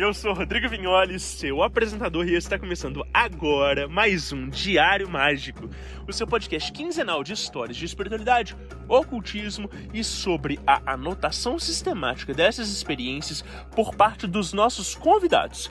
Eu sou Rodrigo Vignoli, seu apresentador, e está começando agora mais um Diário Mágico, o seu podcast quinzenal de histórias de espiritualidade, ocultismo e sobre a anotação sistemática dessas experiências por parte dos nossos convidados.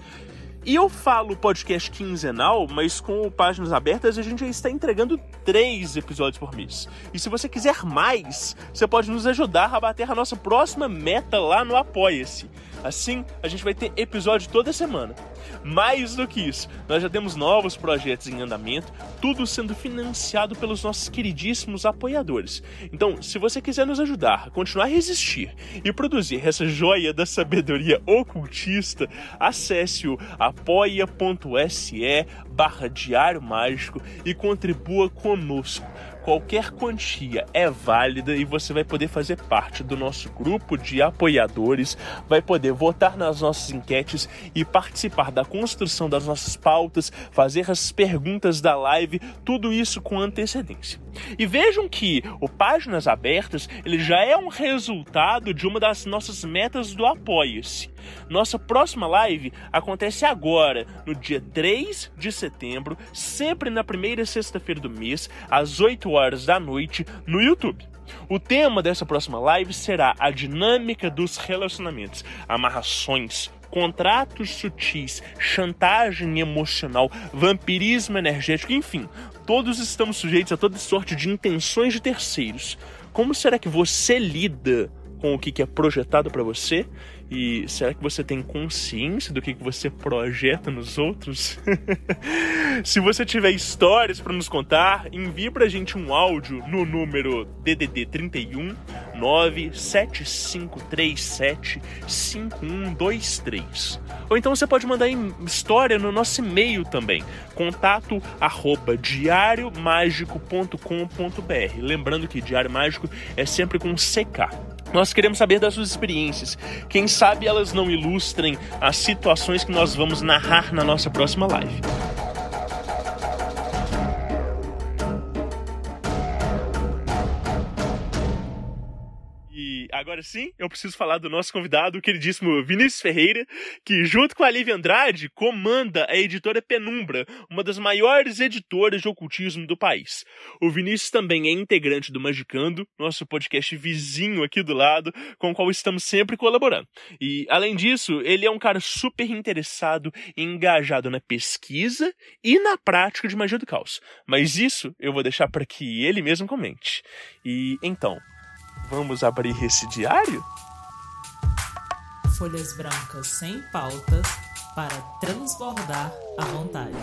E eu falo podcast quinzenal, mas com páginas abertas a gente está entregando três episódios por mês. E se você quiser mais, você pode nos ajudar a bater a nossa próxima meta lá no Apoia-se. Assim, a gente vai ter episódio toda semana. Mais do que isso, nós já temos novos projetos em andamento, tudo sendo financiado pelos nossos queridíssimos apoiadores. Então, se você quiser nos ajudar a continuar a resistir e produzir essa joia da sabedoria ocultista, acesse o apoia.se barra diário mágico e contribua conosco qualquer quantia é válida e você vai poder fazer parte do nosso grupo de apoiadores, vai poder votar nas nossas enquetes e participar da construção das nossas pautas, fazer as perguntas da live, tudo isso com antecedência. E vejam que o Páginas Abertas ele já é um resultado de uma das nossas metas do Apoia-se. Nossa próxima live acontece agora, no dia 3 de setembro, sempre na primeira sexta-feira do mês, às 8 horas da noite, no YouTube. O tema dessa próxima live será a dinâmica dos relacionamentos, amarrações, contratos sutis, chantagem emocional, vampirismo energético, enfim, todos estamos sujeitos a toda sorte de intenções de terceiros. Como será que você lida com o que é projetado para você? E será que você tem consciência do que você projeta nos outros? Se você tiver histórias para nos contar, envie pra gente um áudio no número DDD 31 97537 5123. Ou então você pode mandar história no nosso e-mail também, contato arroba diariomágico.com.br. Lembrando que Diário Mágico é sempre com CK. Nós queremos saber das suas experiências. Quem sabe elas não ilustrem as situações que nós vamos narrar na nossa próxima live. Agora sim, eu preciso falar do nosso convidado, o queridíssimo Vinícius Ferreira, que junto com a Lívia Andrade comanda a editora Penumbra, uma das maiores editoras de ocultismo do país. O Vinícius também é integrante do Magicando, nosso podcast vizinho aqui do lado, com o qual estamos sempre colaborando. E, além disso, ele é um cara super interessado e engajado na pesquisa e na prática de magia do caos. Mas isso eu vou deixar para que ele mesmo comente. E então, Vamos abrir esse diário? Folhas brancas sem pautas para transbordar à vontade.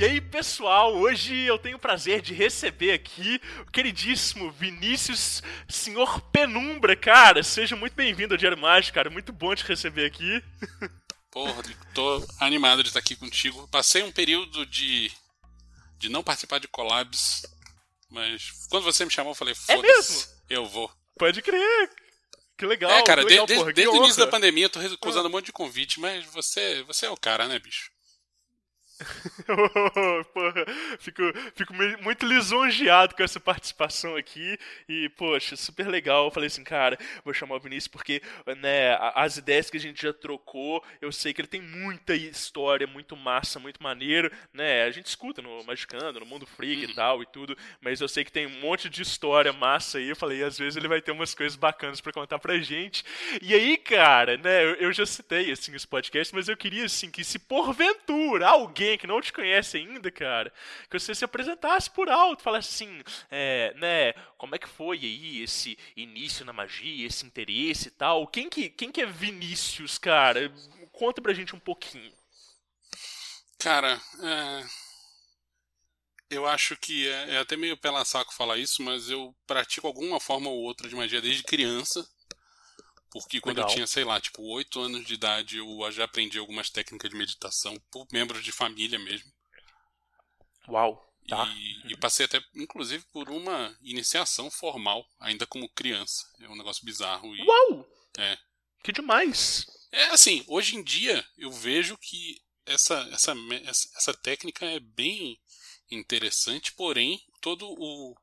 E aí, pessoal, hoje eu tenho o prazer de receber aqui o queridíssimo Vinícius Senhor Penumbra, cara. Seja muito bem-vindo ao Diário Mágico, cara. Muito bom te receber aqui. Pô, Rodrigo, tô animado de estar aqui contigo. Passei um período de, de não participar de collabs, mas quando você me chamou, eu falei, é foda-se, é eu vou. Pode crer. Que legal. É, cara, legal, desde, porra, desde o início da pandemia eu tô recusando um monte de convite, mas você, você é o cara, né, bicho? Porra, fico, fico muito lisonjeado com essa participação aqui e, poxa, super legal. Eu falei assim, cara, vou chamar o Vinícius porque, né, as ideias que a gente já trocou, eu sei que ele tem muita história, muito massa, muito maneiro, né? A gente escuta no Magicando, no Mundo Freak e tal e tudo, mas eu sei que tem um monte de história massa aí. Eu falei, às vezes ele vai ter umas coisas bacanas para contar pra gente. E aí, cara, né, eu, eu já citei, assim, os podcasts, mas eu queria, assim, que se porventura alguém que não te conhece ainda, cara, que você se apresentasse por alto, falasse assim, é, né, como é que foi aí esse início na magia, esse interesse e tal. Quem que, quem que é Vinícius, cara? Conta pra gente um pouquinho. Cara, é... eu acho que é, é até meio pela saco falar isso, mas eu pratico alguma forma ou outra de magia desde criança. Porque quando Legal. eu tinha, sei lá, tipo, 8 anos de idade, eu já aprendi algumas técnicas de meditação por membros de família mesmo. Uau, tá. E, e passei até, inclusive, por uma iniciação formal, ainda como criança. É um negócio bizarro. E, Uau! É. Que demais! É assim, hoje em dia eu vejo que essa, essa, essa técnica é bem interessante, porém, todo o,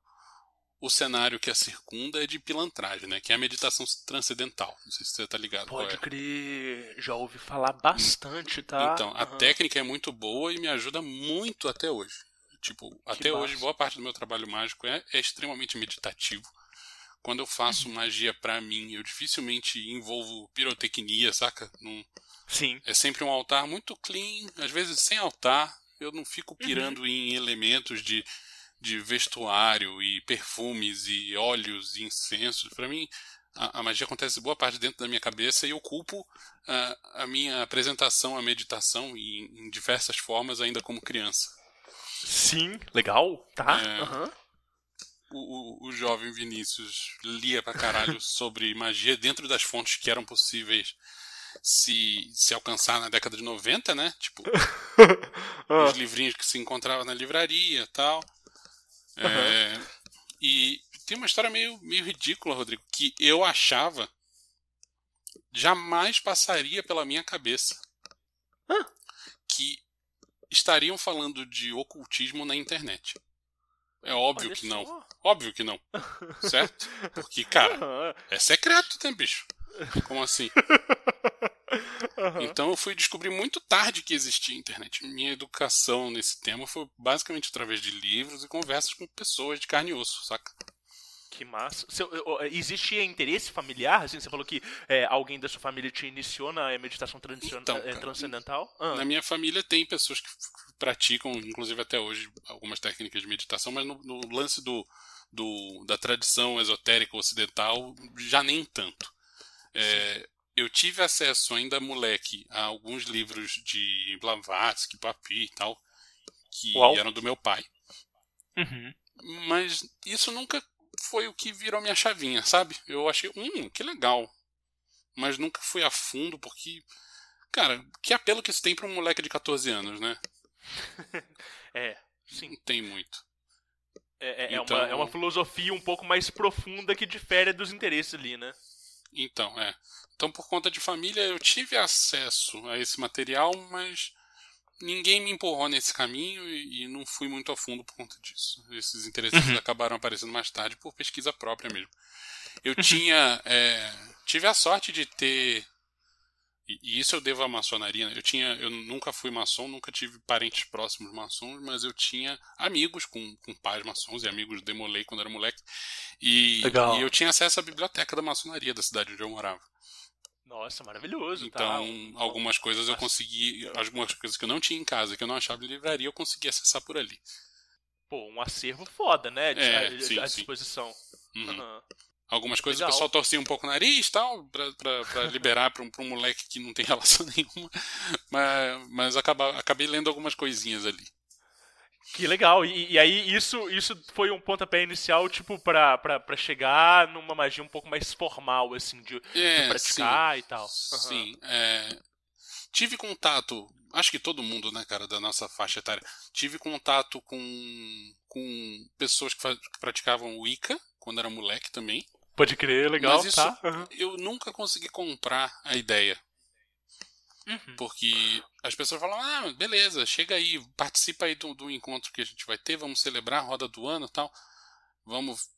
o cenário que a circunda é de pilantragem, né? Que é a meditação transcendental. Não sei se você tá ligado. Pode é. crer, já ouvi falar bastante, tá? Então, a Aham. técnica é muito boa e me ajuda muito até hoje. Tipo, até hoje, massa. boa parte do meu trabalho mágico é, é extremamente meditativo. Quando eu Uhum. faço magia pra mim, eu dificilmente envolvo pirotecnia, saca? Não, Sim. é sempre um altar muito clean, às vezes sem altar. Eu não fico Uhum. pirando em elementos de, de vestuário e perfumes e óleos e incensos. Pra mim, a, a magia acontece boa parte dentro da minha cabeça e eu culpo ah, a minha apresentação à meditação em, em diversas formas ainda como criança. Sim, legal, tá? É. Aham. O, o, o jovem Vinícius lia pra caralho sobre magia dentro das fontes que eram possíveis se, se alcançar na década de 90, né? Tipo, Ah, os livrinhos que se encontrava na livraria e tal. É, e tem uma história meio, meio ridícula, Rodrigo, que eu achava jamais passaria pela minha cabeça. Que estariam falando de ocultismo na internet. É óbvio olha que não. só. Óbvio que não. Certo? Porque, cara, é secreto, né, bicho? Como assim? aham. Então eu fui descobrir muito tarde que existia internet. Minha educação nesse tema foi basicamente através de livros e conversas com pessoas de carne e osso, saca? Que massa. Seu, existia interesse familiar? Assim, você falou que é, alguém da sua família te iniciou na meditação tradicional, Então, é, cara, transcendental? Ah, Na minha família tem pessoas que praticam, inclusive até hoje, algumas técnicas de meditação, mas no, no lance do, do- da tradição esotérica ocidental, já nem tanto. É, eu tive acesso ainda moleque a alguns livros de Blavatsky, Papi e tal, que Uau. eram do meu pai. uhum. Mas isso nunca foi o que virou minha chavinha, sabe? Eu achei, hum, que legal. Mas nunca fui a fundo, porque. Cara, que apelo que isso tem pra um moleque de 14 anos, né? É, sim. Não tem muito. É, é- é Então- uma, é uma filosofia um pouco mais profunda que difere dos interesses ali, né? Então, é. Então, por conta de família, eu tive acesso a esse material, mas ninguém me empurrou nesse caminho e, e não fui muito a fundo por conta disso. Esses interesses acabaram aparecendo mais tarde por pesquisa própria mesmo. Eu tinha. é, tive a sorte de ter. E, e isso eu devo à maçonaria. né? Eu tinha. Eu nunca fui maçom, nunca tive parentes próximos maçons, mas eu tinha amigos com, com pais maçons e amigos demolei quando era moleque. E, Legal. e eu tinha acesso à biblioteca da maçonaria da cidade onde eu morava. Nossa, maravilhoso, Então, tá? Um- algumas coisas eu consegui. Algumas coisas que eu não tinha em casa, que eu não achava em livraria, eu consegui acessar por ali. Pô, um acervo foda, né? De, É, à- sim, à sim. disposição. Uhum. Aham. Algumas coisas Legal. o pessoal torcia um pouco o nariz e tal, pra, pra, pra liberar pra um, pra um moleque que não tem relação nenhuma. Mas, mas acaba, acabei lendo algumas coisinhas ali. Que legal. E, e aí, isso, isso foi um pontapé inicial, tipo, pra, pra, pra chegar numa magia um pouco mais formal, assim, de, de É, praticar e tal. Sim, é, tive contato, acho que todo mundo, né, cara, da nossa faixa etária, tive contato com, com pessoas que, que praticavam Wicca, quando era moleque também. Pode crer, legal, Mas isso- tá? Aham. Eu nunca consegui comprar a ideia. Uhum. Porque as pessoas falam, ah, beleza, chega aí, participa aí do, do encontro que a gente vai ter, vamos celebrar a roda do ano tal. Vamos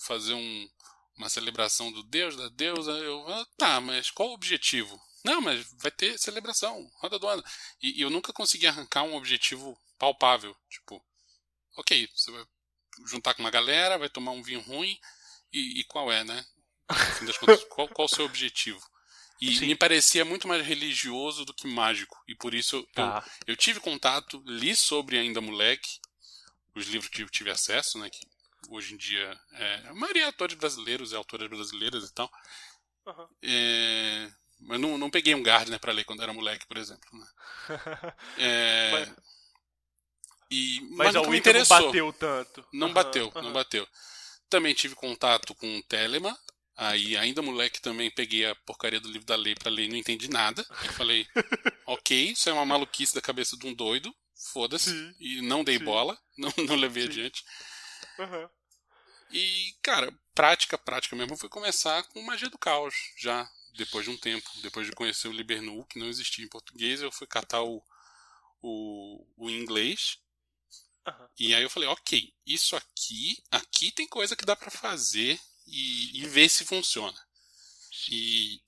fazer um, uma celebração do Deus, da deusa. Eu, ah, tá, mas qual o objetivo? Não, mas vai ter celebração, roda do ano. E, e eu nunca consegui arrancar um objetivo palpável. Tipo, ok, você vai juntar com uma galera, vai tomar um vinho ruim, e, e qual é, né? No fim das contas, qual, qual o seu objetivo? E Sim. me parecia muito mais religioso do que mágico. E por isso eu, Tá. eu tive contato, li sobre ainda moleque, os livros que eu tive acesso, né? Que hoje em dia é, a maioria é autores brasileiros, é autoras brasileiras e tal. Aham. É, mas não, não peguei um Gardner pra ler quando era moleque, por exemplo. Né? É, Mas- e, mas, Mas, nunca me Wicca não interessou. bateu tanto. Não Aham, bateu, não aham. bateu. Também tive contato com o Telema. Aí, ainda moleque, também peguei a porcaria do livro da lei pra ler e não entendi nada. Eu falei, ok, isso é uma maluquice da cabeça de um doido, foda-se. E não dei sim. bola, não, não levei Sim. adiante. Aham. E, cara, prática, prática mesmo, foi começar com Magia do Caos, já depois de um tempo. Depois de conhecer o Libernu, que não existia em português, eu fui catar o, o, o inglês. Aham. E aí eu falei, ok, isso aqui, aqui tem coisa que dá pra fazer e, e ver se funciona. E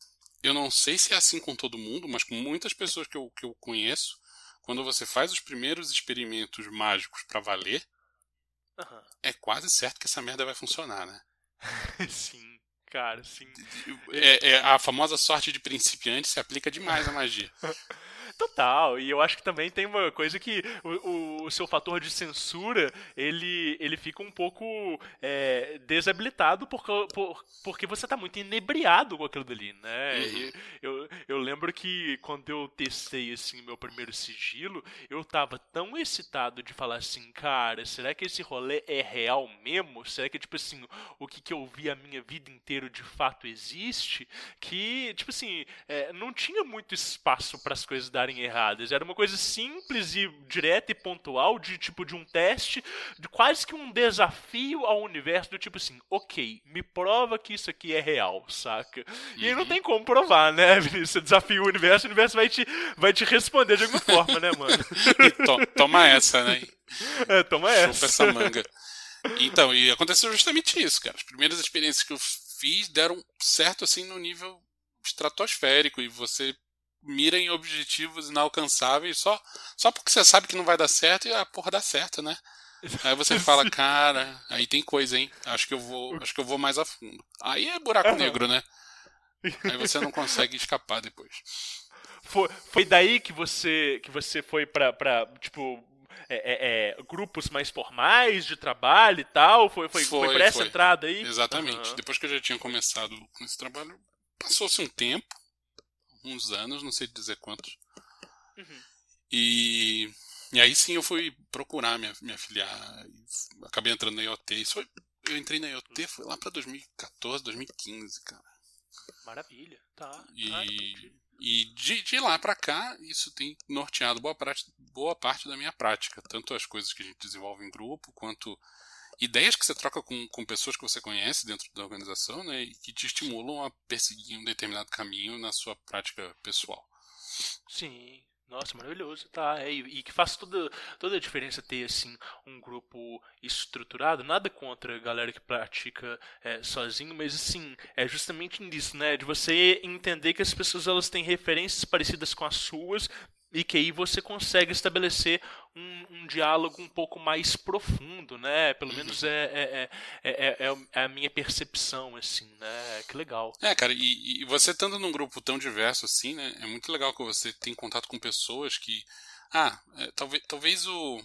eu não sei se é assim com todo mundo, mas com muitas pessoas que eu, que eu conheço, quando você faz os primeiros experimentos mágicos pra valer, Aham. é quase certo que essa merda vai funcionar, né? Sim, cara, sim. É, é, a famosa sorte de principiante se aplica demais à magia. Total, e eu acho que também tem uma coisa que o, o- o seu fator de censura, ele, ele fica um pouco é, desabilitado por, por- porque você tá muito inebriado com aquilo dali, né? Uhum. Eu, eu lembro que quando eu testei, assim, meu primeiro sigilo, eu tava tão excitado de falar assim, cara, será que esse rolê é real mesmo? Será que, tipo assim, o que, que eu vi a minha vida inteira de fato existe? Que, tipo assim, é, não tinha muito espaço para as coisas darem erradas. Era uma coisa simples e direta e pontual, de tipo de um teste, de quase que um desafio ao universo, do tipo assim, ok, me prova que isso aqui é real, saca? E aí não tem como provar, né, Vinícius? Você desafia o universo, o universo vai te, vai te responder de alguma forma, né, mano? To- toma essa, né? É, toma Chupa essa. essa manga. Então, e aconteceu justamente isso, cara. As primeiras experiências que eu fiz deram certo assim no nível estratosférico e você mira em objetivos inalcançáveis só, só porque você sabe que não vai dar certo e a porra dá certo, né? Aí você fala, cara, aí tem coisa, hein? Acho que eu vou, acho que eu vou mais a fundo. Aí é buraco Aham. negro, né? Aí você não consegue escapar depois. Foi, foi daí que você que você foi pra, pra tipo é, é, é, grupos mais formais de trabalho e tal? Foi, foi, foi, Foi, por essa foi. entrada aí? Exatamente. Aham. Depois que eu já tinha começado com esse trabalho, passou-se um tempo, uns anos, não sei dizer quantos. Uhum. E, e aí sim eu fui procurar me, me afiliar. Acabei entrando na IoT. Isso foi, eu entrei na IoT foi lá pra 2014, 2015, cara. Maravilha, tá. E, tá, e de, de lá pra cá, isso tem norteado boa parte, boa parte da minha prática. Tanto as coisas que a gente desenvolve em grupo, quanto ideias que você troca com, com pessoas que você conhece dentro da organização, né? E que te estimulam a perseguir um determinado caminho na sua prática pessoal. Sim. Nossa, maravilhoso, tá. É, e, que faz toda, toda a diferença ter, assim, um grupo estruturado. Nada contra a galera que pratica é, sozinho, mas, assim, é justamente nisso, né? De você entender que as pessoas, elas têm referências parecidas com as suas e que aí você consegue estabelecer um, um diálogo um pouco mais profundo, né? Pelo menos é, é, é, é, é- é a minha percepção, assim, né? Que legal. É, cara, e, e você estando num grupo tão diverso assim, né? É muito legal que você tem contato com pessoas que. Ah, é, talvez, talvez o.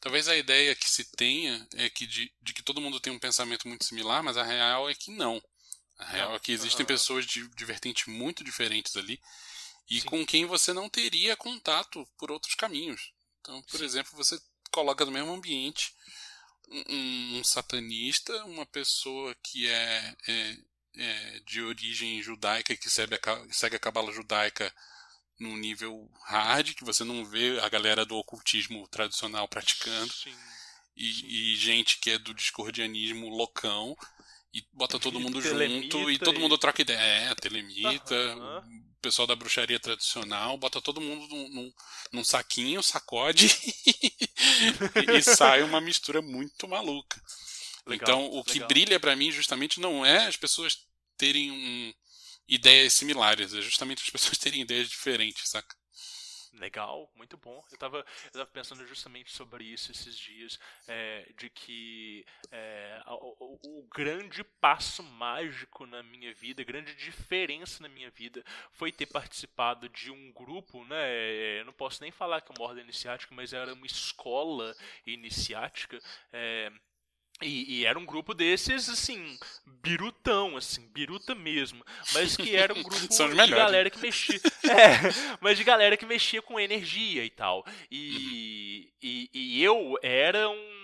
Talvez a ideia que se tenha é que de, de que todo mundo tem um pensamento muito similar, mas a real é que não. A real é que existem pessoas de, de vertentes muito diferentes ali e Sim. com quem você não teria contato por outros caminhos. Então, por Sim. exemplo, você coloca no mesmo ambiente um, um satanista, uma pessoa que é, é, é de origem judaica, que segue a, ca- segue a cabala judaica num nível hard, que você não vê a galera do ocultismo tradicional praticando, Sim. e, e gente que é do discordianismo loucão, e bota todo mundo Telemita junto e todo e- mundo troca ideia. É, telemita, Aham. o pessoal da bruxaria tradicional, bota todo mundo num, num, num saquinho, sacode e sai uma mistura muito maluca. Legal, então, o que legal. brilha pra mim justamente não é as pessoas terem um, ideias similares, é justamente as pessoas terem ideias diferentes, saca? Legal, muito bom. Eu estava eu tava pensando justamente sobre isso esses dias, é, de que é, o, o, grande passo mágico na minha vida, grande diferença na minha vida foi ter participado de um grupo, né? É, eu não posso nem falar que é uma ordem iniciática, mas era uma escola iniciática. É, e, e, era um grupo desses, assim, birutão, assim, biruta mesmo. Mas que era um grupo de, de galera que mexia. É, mas de galera que mexia com energia e tal. E, uhum. e, e eu era um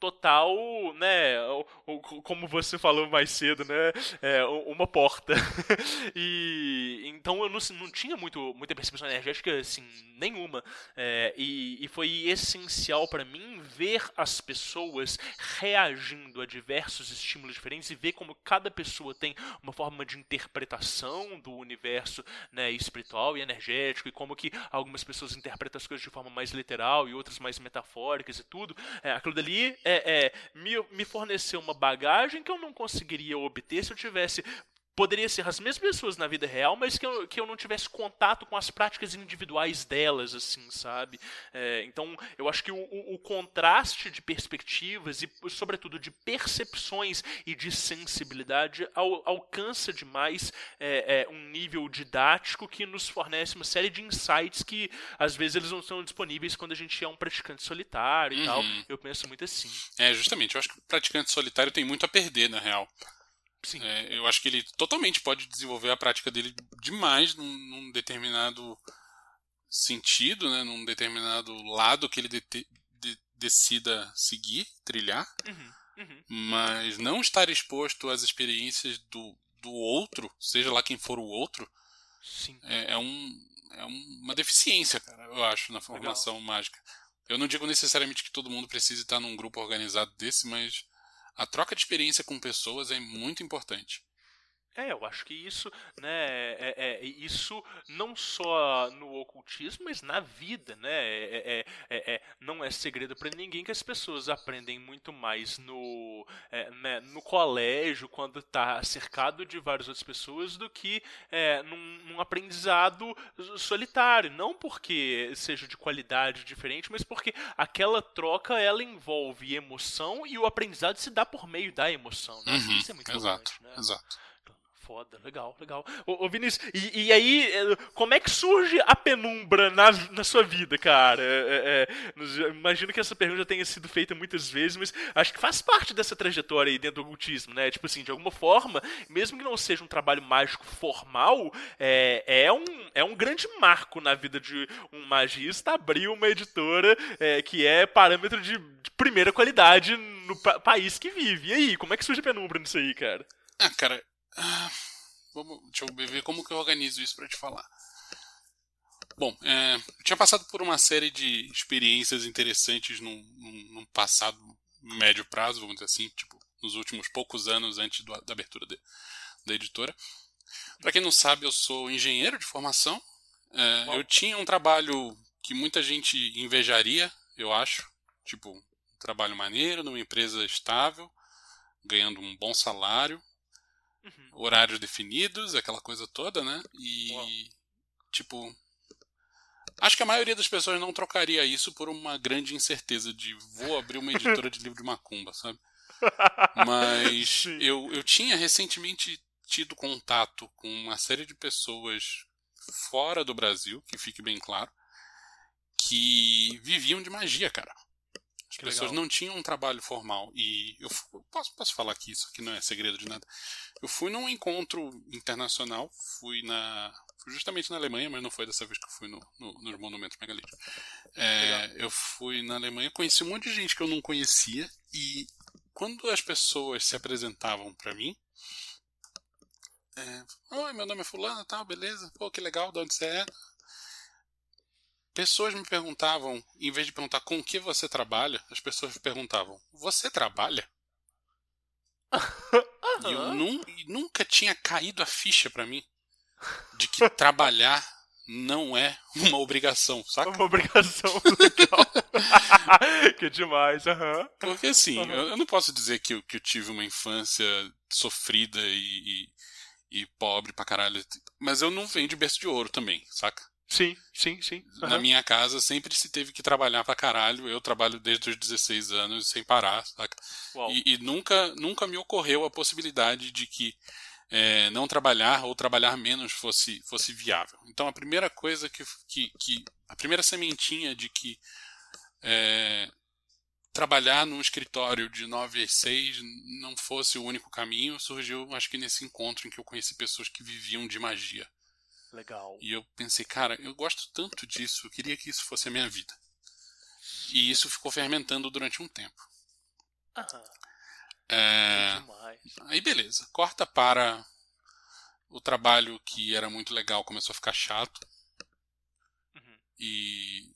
total, né, como você falou mais cedo, né, é, uma porta. e então eu não, não tinha muito, muita percepção energética, assim, nenhuma. É, e, e foi essencial para mim ver as pessoas reagindo a diversos estímulos diferentes e ver como cada pessoa tem uma forma de interpretação do universo, né, espiritual e energético e como que algumas pessoas interpretam as coisas de forma mais literal e outras mais metafóricas e tudo. É, aquilo dali é, é, me, me forneceu uma bagagem que eu não conseguiria obter se eu tivesse poderia ser as mesmas pessoas na vida real, mas que eu, que eu não tivesse contato com as práticas individuais delas, assim, sabe? É, então, eu acho que o, o, o, contraste de perspectivas e, sobretudo, de percepções e de sensibilidade al, alcança demais é, é, um nível didático que nos fornece uma série de insights que, às vezes, eles não são disponíveis quando a gente é um praticante solitário e uhum. tal. Eu penso muito assim. É, justamente. Eu acho que o praticante solitário tem muito a perder, na real. Sim. É, eu acho que ele totalmente pode desenvolver a prática dele demais num, num determinado sentido, né, num determinado lado que ele de, de, decida seguir, trilhar, uhum, uhum. mas não estar exposto às experiências do, do outro, seja lá quem for o outro, é, é, um, é uma deficiência, cara, eu acho, na formação Legal. mágica. Eu não digo necessariamente que todo mundo precise estar num grupo organizado desse, mas a troca de experiência com pessoas é muito importante. É, eu acho que isso, né, é, é, é, isso não só no ocultismo, mas na vida, né, é, é, é, é não é segredo para ninguém que as pessoas aprendem muito mais no, né, no colégio, quando está cercado de várias outras pessoas, do que num, num, aprendizado solitário, não porque seja de qualidade diferente, mas porque aquela troca, ela envolve emoção e o aprendizado se dá por meio da emoção, né? Uhum, isso é muito exato, importante, né? Exato foda, legal, legal. Ô, ô Vinícius, e, e, aí, é, como é que surge a penumbra na, na sua vida, cara? É, é, é imagino que essa pergunta tenha sido feita muitas vezes, mas acho que faz parte dessa trajetória aí dentro do ocultismo, né? Tipo assim, de alguma forma, mesmo que não seja um trabalho mágico formal, é, é, um, é um grande marco na vida de um magista abrir uma editora é, que é parâmetro de, de primeira qualidade no pa país que vive. E aí, como é que surge a penumbra nisso aí, cara? Ah, cara, ah, vamos, deixa eu ver como que eu organizo isso para te falar. Bom, é, eu tinha passado por uma série de experiências interessantes num, num, num, passado médio prazo, vamos dizer assim, tipo, nos últimos poucos anos antes do, da abertura de, da editora. Para quem não sabe, eu sou engenheiro de formação. É, eu tinha um trabalho que muita gente invejaria, eu acho. Tipo, um trabalho maneiro, numa empresa estável, ganhando um bom salário uhum. horários definidos, aquela coisa toda, né? E, Uau. tipo. Acho que a maioria das pessoas não trocaria isso por uma grande incerteza de vou abrir uma editora de livro de macumba, sabe? Mas eu, eu tinha recentemente tido contato com uma série de pessoas fora do Brasil, que fique bem claro, que viviam de magia, cara. As que pessoas legal. não tinham um trabalho formal. E eu posso, posso falar que isso aqui não é segredo de nada. Eu fui num encontro internacional, fui na. Fui justamente na Alemanha, mas não foi dessa vez que eu fui no, no, nos monumentos megalíticos. É, eu fui na Alemanha, conheci um monte de gente que eu não conhecia, e quando as pessoas se apresentavam para mim, é, Oi, meu nome é Fulano, tal, beleza? Pô, que legal, de onde você é? Pessoas me perguntavam, em vez de perguntar com que você trabalha, as pessoas me perguntavam: Você trabalha? E eu nu nunca tinha caído a ficha para mim de que trabalhar não é uma obrigação, saca? Uma obrigação legal. que demais, aham. Uhum. Porque assim, uhum. eu, eu, não posso dizer que eu, que eu tive uma infância sofrida e, e, e, pobre pra caralho. Mas eu não venho de berço de ouro também, saca? Sim, sim, sim. Na minha casa sempre se teve que trabalhar pra caralho. Eu trabalho desde os 16 anos sem parar? E, e, nunca, nunca me ocorreu a possibilidade de que é, não trabalhar ou trabalhar menos fosse, fosse viável. Então a primeira coisa que, que, que a primeira sementinha de que é, trabalhar num escritório de 9 às 6 não fosse o único caminho surgiu, acho que nesse encontro em que eu conheci pessoas que viviam de magia. Legal. E eu pensei, cara, eu gosto tanto disso, eu queria que isso fosse a minha vida. E isso ficou fermentando durante um tempo. Aham. É... Aí beleza, corta para o trabalho que era muito legal começou a ficar chato. Uhum. E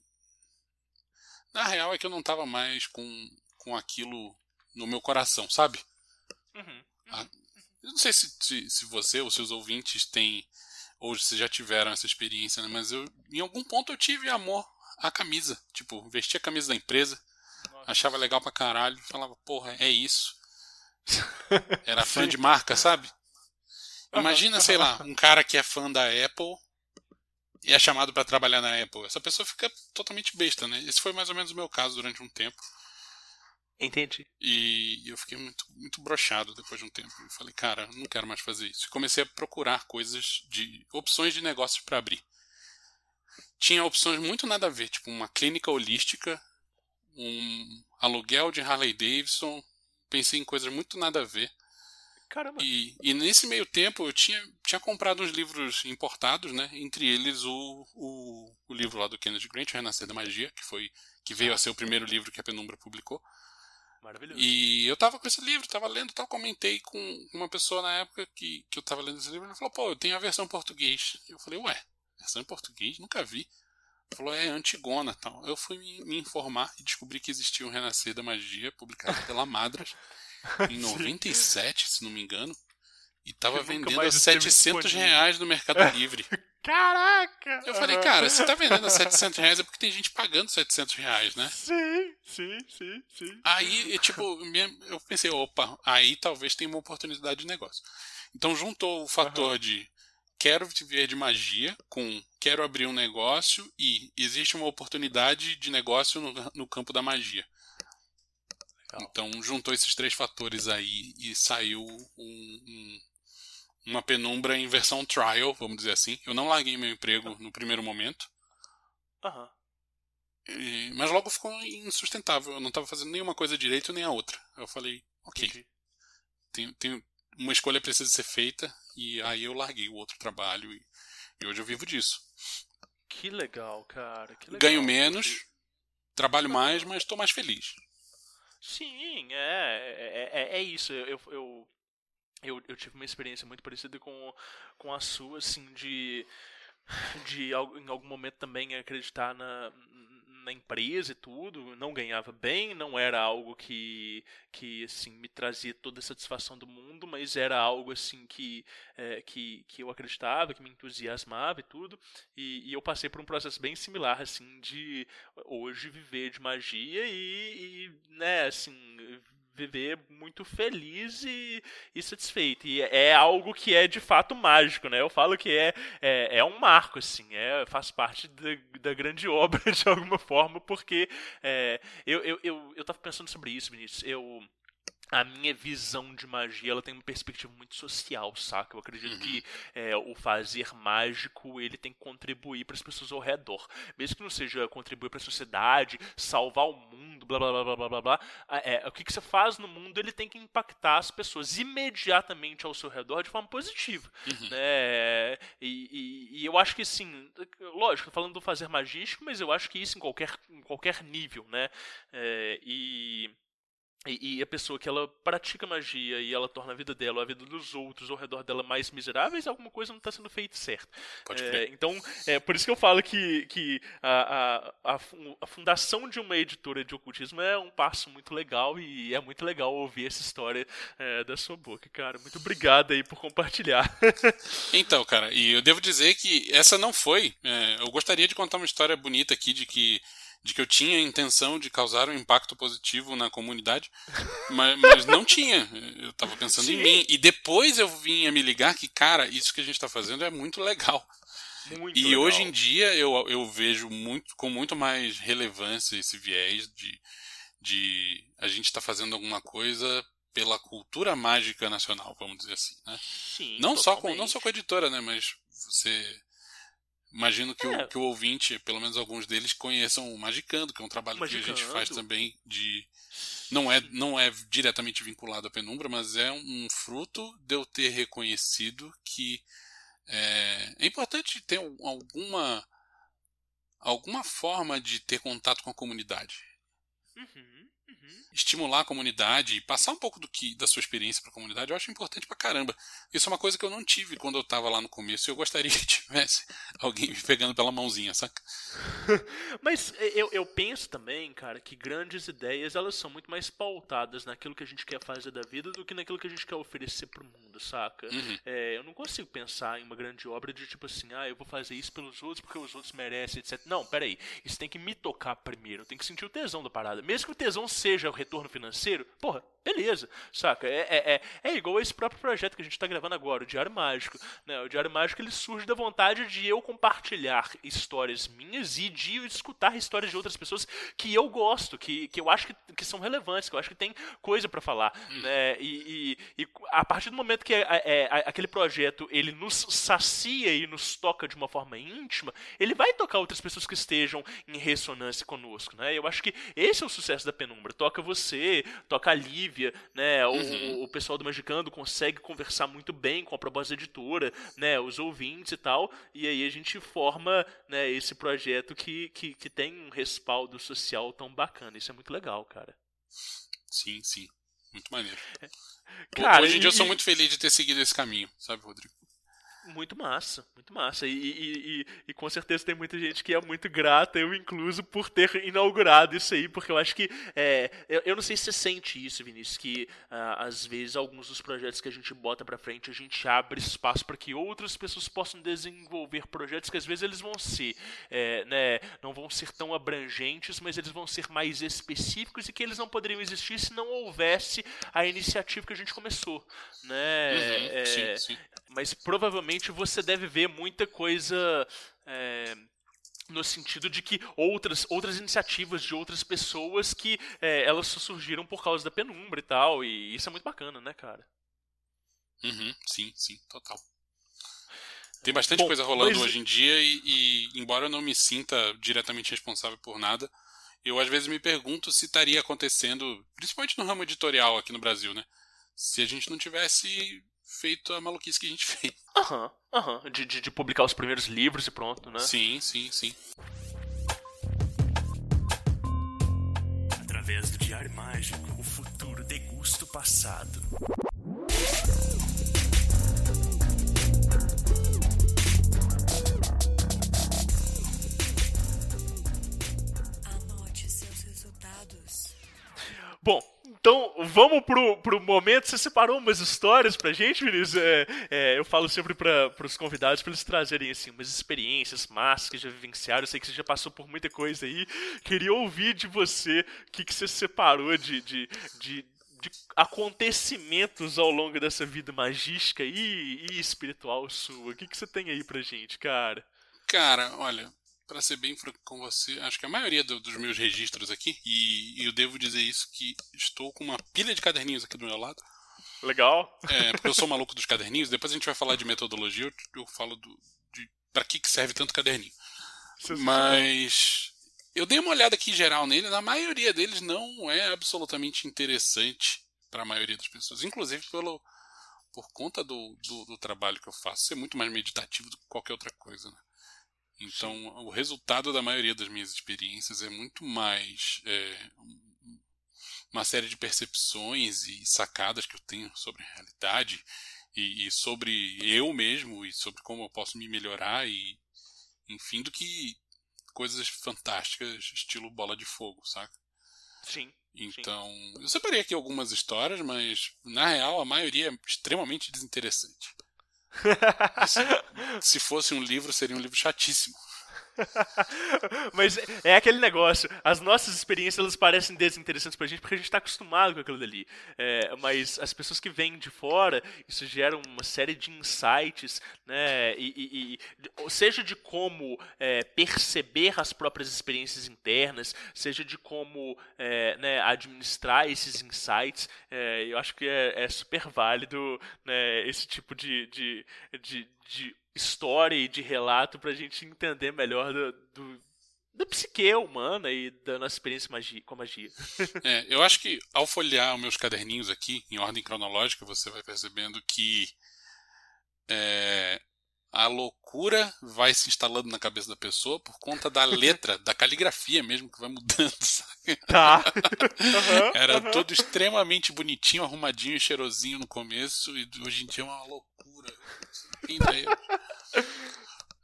na real é que eu não tava mais com, com aquilo no meu coração, sabe? Uhum. Ah, eu não sei se, se, se você ou seus ouvintes têm ou se já tiveram essa experiência, né? Mas eu, em algum ponto eu tive amor à camisa. Tipo, vestia a camisa da empresa, Nossa. achava legal pra caralho, falava, porra, é isso. Era fã de marca, sabe? Imagina, sei lá, um cara que é fã da Apple e é chamado para trabalhar na Apple. Essa pessoa fica totalmente besta, né? Esse foi mais ou menos o meu caso durante um tempo. Entendi. E eu fiquei muito, muito brochado depois de um tempo. Eu falei, cara, não quero mais fazer isso. E comecei a procurar coisas de opções de negócios para abrir. Tinha opções muito nada a ver, tipo uma clínica holística, um aluguel de Harley Davidson. Pensei em coisas muito nada a ver. Caramba. E, e nesse meio tempo eu tinha, tinha comprado uns livros importados, né? Entre eles o, o, o livro lá do Kennedy Grant, o Renascer da Magia, que foi que veio a ser o primeiro livro que a Penumbra publicou. Maravilhoso. E eu tava com esse livro, tava lendo tal, comentei com uma pessoa na época que, que eu tava lendo esse livro, ele falou, pô, eu tenho a versão em português. Eu falei, ué, versão em português? Nunca vi. Ele falou, é Antigona tal. Eu fui me, me informar e descobri que existia um Renascer da Magia, publicado pela Madras, em 97, se não me engano. E tava vendendo a 700 reais no Mercado Livre. Caraca! Eu falei, cara, você tá vendendo a 700 reais é porque tem gente pagando 700 reais, né? Sim, sim, sim, sim. Aí, tipo, eu pensei, opa, aí talvez tenha uma oportunidade de negócio. Então juntou o fator uhum. de quero viver de magia com quero abrir um negócio e existe uma oportunidade de negócio no, no campo da magia. Legal. Então juntou esses três fatores aí e saiu um, um uma penumbra em versão trial, vamos dizer assim. Eu não larguei meu emprego no primeiro momento. Uhum. E, mas logo ficou insustentável. Eu não estava fazendo nenhuma coisa direito nem a outra. Eu falei, ok. Tem, tem, uma escolha precisa ser feita. E aí eu larguei o outro trabalho. E, e hoje eu vivo disso. Que legal, cara. Que legal. Ganho menos, trabalho mais, mas estou mais feliz. Sim, é, é, é, é isso. Eu, eu, eu, eu tive uma experiência muito parecida com, com a sua, assim, de, de em algum momento também acreditar na, na empresa e tudo, não ganhava bem, não era algo que, que assim, me trazia toda a satisfação do mundo, mas era algo assim que, é, que, que eu acreditava, que me entusiasmava e tudo, e, e, eu passei por um processo bem similar, assim, de hoje viver de magia e, e né, assim, viver muito feliz e, e, satisfeito. E é algo que é de fato mágico, né? Eu falo que é, é, é um marco, assim, é, faz parte da, da grande obra de alguma forma, porque é, eu, eu, eu, eu tava pensando sobre isso, Vinícius. Eu a minha visão de magia ela tem uma perspectiva muito social, saca? Eu acredito uhum. que é, o fazer mágico ele tem que contribuir para as pessoas ao redor, mesmo que não seja contribuir para a sociedade, salvar o mundo, blá blá blá blá blá blá. blá é, o que, que você faz no mundo ele tem que impactar as pessoas imediatamente ao seu redor de forma positiva, uhum. né? E, e, e, eu acho que assim, lógico, falando do fazer magístico, mas eu acho que isso em qualquer em qualquer nível, né? É, e e, e, a pessoa que ela pratica magia e ela torna a vida dela, a vida dos outros ao redor dela mais miseráveis, alguma coisa não está sendo feita certo. É, então, é por isso que eu falo que, que a, a, a, fundação de uma editora de ocultismo é um passo muito legal e é muito legal ouvir essa história é, da sua boca, cara. Muito obrigado aí por compartilhar. então, cara, e eu devo dizer que essa não foi. É, eu gostaria de contar uma história bonita aqui de que de que eu tinha a intenção de causar um impacto positivo na comunidade, mas, mas não tinha. Eu estava pensando Sim. em mim. E depois eu vim a me ligar que, cara, isso que a gente está fazendo é muito legal. Muito e legal. hoje em dia eu, eu vejo muito, com muito mais relevância esse viés de, de a gente estar tá fazendo alguma coisa pela cultura mágica nacional, vamos dizer assim, né? Sim, não só com não só com a editora, né, mas você imagino que, É. o, que o ouvinte, pelo menos alguns deles conheçam o Magicando, que é um trabalho que a gente Magicando. faz também de não é não é diretamente vinculado à penumbra, mas é um fruto de eu ter reconhecido que é, é importante ter um- alguma alguma forma de ter contato com a comunidade Uhum, uhum. estimular a comunidade e passar um pouco do que da sua experiência para a comunidade, eu acho importante pra caramba. Isso é uma coisa que eu não tive quando eu tava lá no começo e eu gostaria que tivesse alguém me pegando pela mãozinha, saca? Mas eu, eu penso também, cara, que grandes ideias elas são muito mais pautadas naquilo que a gente quer fazer da vida do que naquilo que a gente quer oferecer pro mundo, saca? Uhum. É, eu não consigo pensar em uma grande obra de tipo assim, ah, eu vou fazer isso pelos outros porque os outros merecem, etc. Não, peraí. Isso tem que me tocar primeiro. Eu tenho que sentir o tesão da parada. Mesmo que o tesão seja o retorno financeiro, porra, beleza, saca? É, é, é, é igual esse próprio projeto que a gente tá gravando agora, o Diário Mágico. Né? O Diário Mágico ele surge da vontade de eu compartilhar histórias minhas e de escutar histórias de outras pessoas que eu gosto, que, que eu acho que, que são relevantes, que eu acho que tem coisa pra falar. Né? E, e- e a partir do momento que é, é, aquele projeto ele nos sacia e nos toca de uma forma íntima, ele vai tocar outras pessoas que estejam em ressonância conosco. Né? Eu acho que esse é o sucesso da Penumbra. Toca você, toca a Lívia, né? O, o pessoal do Magicando consegue conversar muito bem com a proposta editora, né? Os ouvintes e tal. E aí a gente forma né, esse projeto que, que, que tem um respaldo social tão bacana. Isso é muito legal, cara. Sim, sim. Muito maneiro. Cara, Hoje em dia eu e- sou muito feliz de ter seguido esse caminho, sabe, Rodrigo? Muito massa, muito massa. E, e, e, e com certeza tem muita gente que é muito grata, eu incluso, por ter inaugurado isso aí, porque eu acho que. É, eu, eu não sei se você sente isso, Vinícius, que ah, às vezes alguns dos projetos que a gente bota pra frente, a gente abre espaço para que outras pessoas possam desenvolver projetos que às vezes eles vão ser, é, né, não vão ser tão abrangentes, mas eles vão ser mais específicos e que eles não poderiam existir se não houvesse a iniciativa que a gente começou, né? Uhum, É, sim, sim. Mas provavelmente você deve ver muita coisa é, no sentido de que outras, outras iniciativas de outras pessoas que é, elas só surgiram por causa da penumbra e tal, e isso é muito bacana, né, cara? Uhum, sim, sim, total. Tem bastante Bom, coisa rolando mas- hoje em dia e, e, embora eu não me sinta diretamente responsável por nada, eu às vezes me pergunto se estaria acontecendo, principalmente no ramo editorial aqui no Brasil, né? Se a gente não tivesse feito a maluquice que a gente fez. Aham, aham, de, de, de publicar os primeiros livros e pronto, né? Sim, sim, sim. Através do Diário Mágico, o futuro degusta o passado. Anote seus resultados. Bom, então vamos pro, pro momento. Você separou umas histórias pra gente, Vinícius? É, é, eu falo sempre para pros convidados pra eles trazerem assim, umas experiências massas que já vivenciaram. Eu sei que você já passou por muita coisa aí. Queria ouvir de você o que, que você separou de, de, de, de acontecimentos ao longo dessa vida magística e, e espiritual sua. O que, que você tem aí pra gente, cara? Cara, olha, pra ser bem franco com você, acho que a maioria do- dos meus registros aqui, e, e eu devo dizer isso que estou com uma pilha de caderninhos aqui do meu lado. Legal? É, porque eu sou maluco dos caderninhos, depois a gente vai falar de metodologia, eu, eu falo do, de pra que, que serve tanto caderninho. Mas eu dei uma olhada aqui em geral nele, a maioria deles não é absolutamente interessante para a maioria das pessoas, inclusive pelo, por conta do, do, do trabalho que eu faço, ser muito mais meditativo do que qualquer outra coisa. Né? Então, o resultado da maioria das minhas experiências é muito mais é, um- uma série de percepções e sacadas que eu tenho sobre a realidade e, e sobre eu mesmo e sobre como eu posso me melhorar e enfim do que coisas fantásticas estilo bola de fogo, saca? Sim. Então, eu separei aqui algumas histórias, mas na real a maioria é extremamente desinteressante. Se, se fosse um livro, seria um livro chatíssimo. Mas é aquele negócio, as nossas experiências elas parecem desinteressantes pra gente porque a gente tá acostumado com aquilo dali. É, mas as pessoas que vêm de fora, isso gera uma série de insights, né? E, e, e seja de como é, perceber as próprias experiências internas, seja de como é, né, administrar esses insights, é, eu acho que é, é super válido né, esse tipo de, de, de, de história e de relato pra gente entender melhor do, do da psique humana e da nossa experiência magia, com a magia. É, eu acho que ao folhear os meus caderninhos aqui, em ordem cronológica, você vai percebendo que é, a loucura vai se instalando na cabeça da pessoa por conta da letra, da caligrafia mesmo, que vai mudando, sabe? Tá. Uhum, Era uhum. todo extremamente bonitinho, arrumadinho, cheirosinho no começo, e hoje em dia é uma loucura.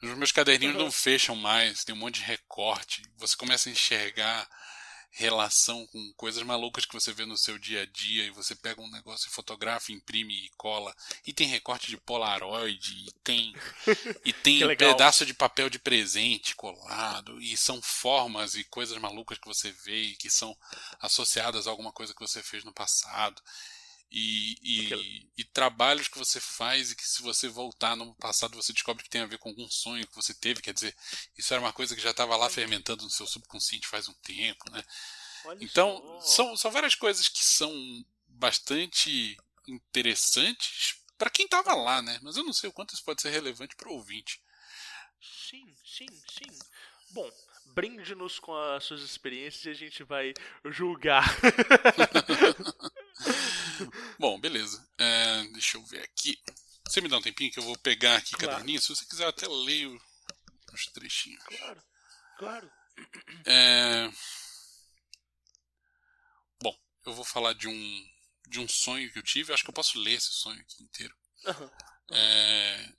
Os meus caderninhos não fecham mais, tem um monte de recorte. Você começa a enxergar relação com coisas malucas que você vê no seu dia a dia e você pega um negócio e fotografa, imprime e cola. E tem recorte de Polaroid, e tem e tem pedaço de papel de presente colado, e são formas e coisas malucas que você vê e que são associadas a alguma coisa que você fez no passado. E, e, e, trabalhos que você faz e que se você voltar no passado você descobre que tem a ver com algum sonho que você teve, quer dizer, isso era uma coisa que já estava lá fermentando no seu subconsciente faz um tempo, né? então, são, são várias coisas que são bastante interessantes para quem estava lá, né? Mas eu não sei o quanto isso pode ser relevante para o ouvinte. Sim, sim, sim. Bom, brinde-nos com as suas experiências e a gente vai julgar. Bom, beleza. É, deixa eu ver aqui. Você me dá um tempinho que eu vou pegar aqui claro. caderninho? Se você quiser, eu até leio uns trechinhos. Claro, claro. É... Bom, eu vou falar de um, de um sonho que eu tive. Eu acho que eu posso ler esse sonho aqui inteiro. Uhum. É...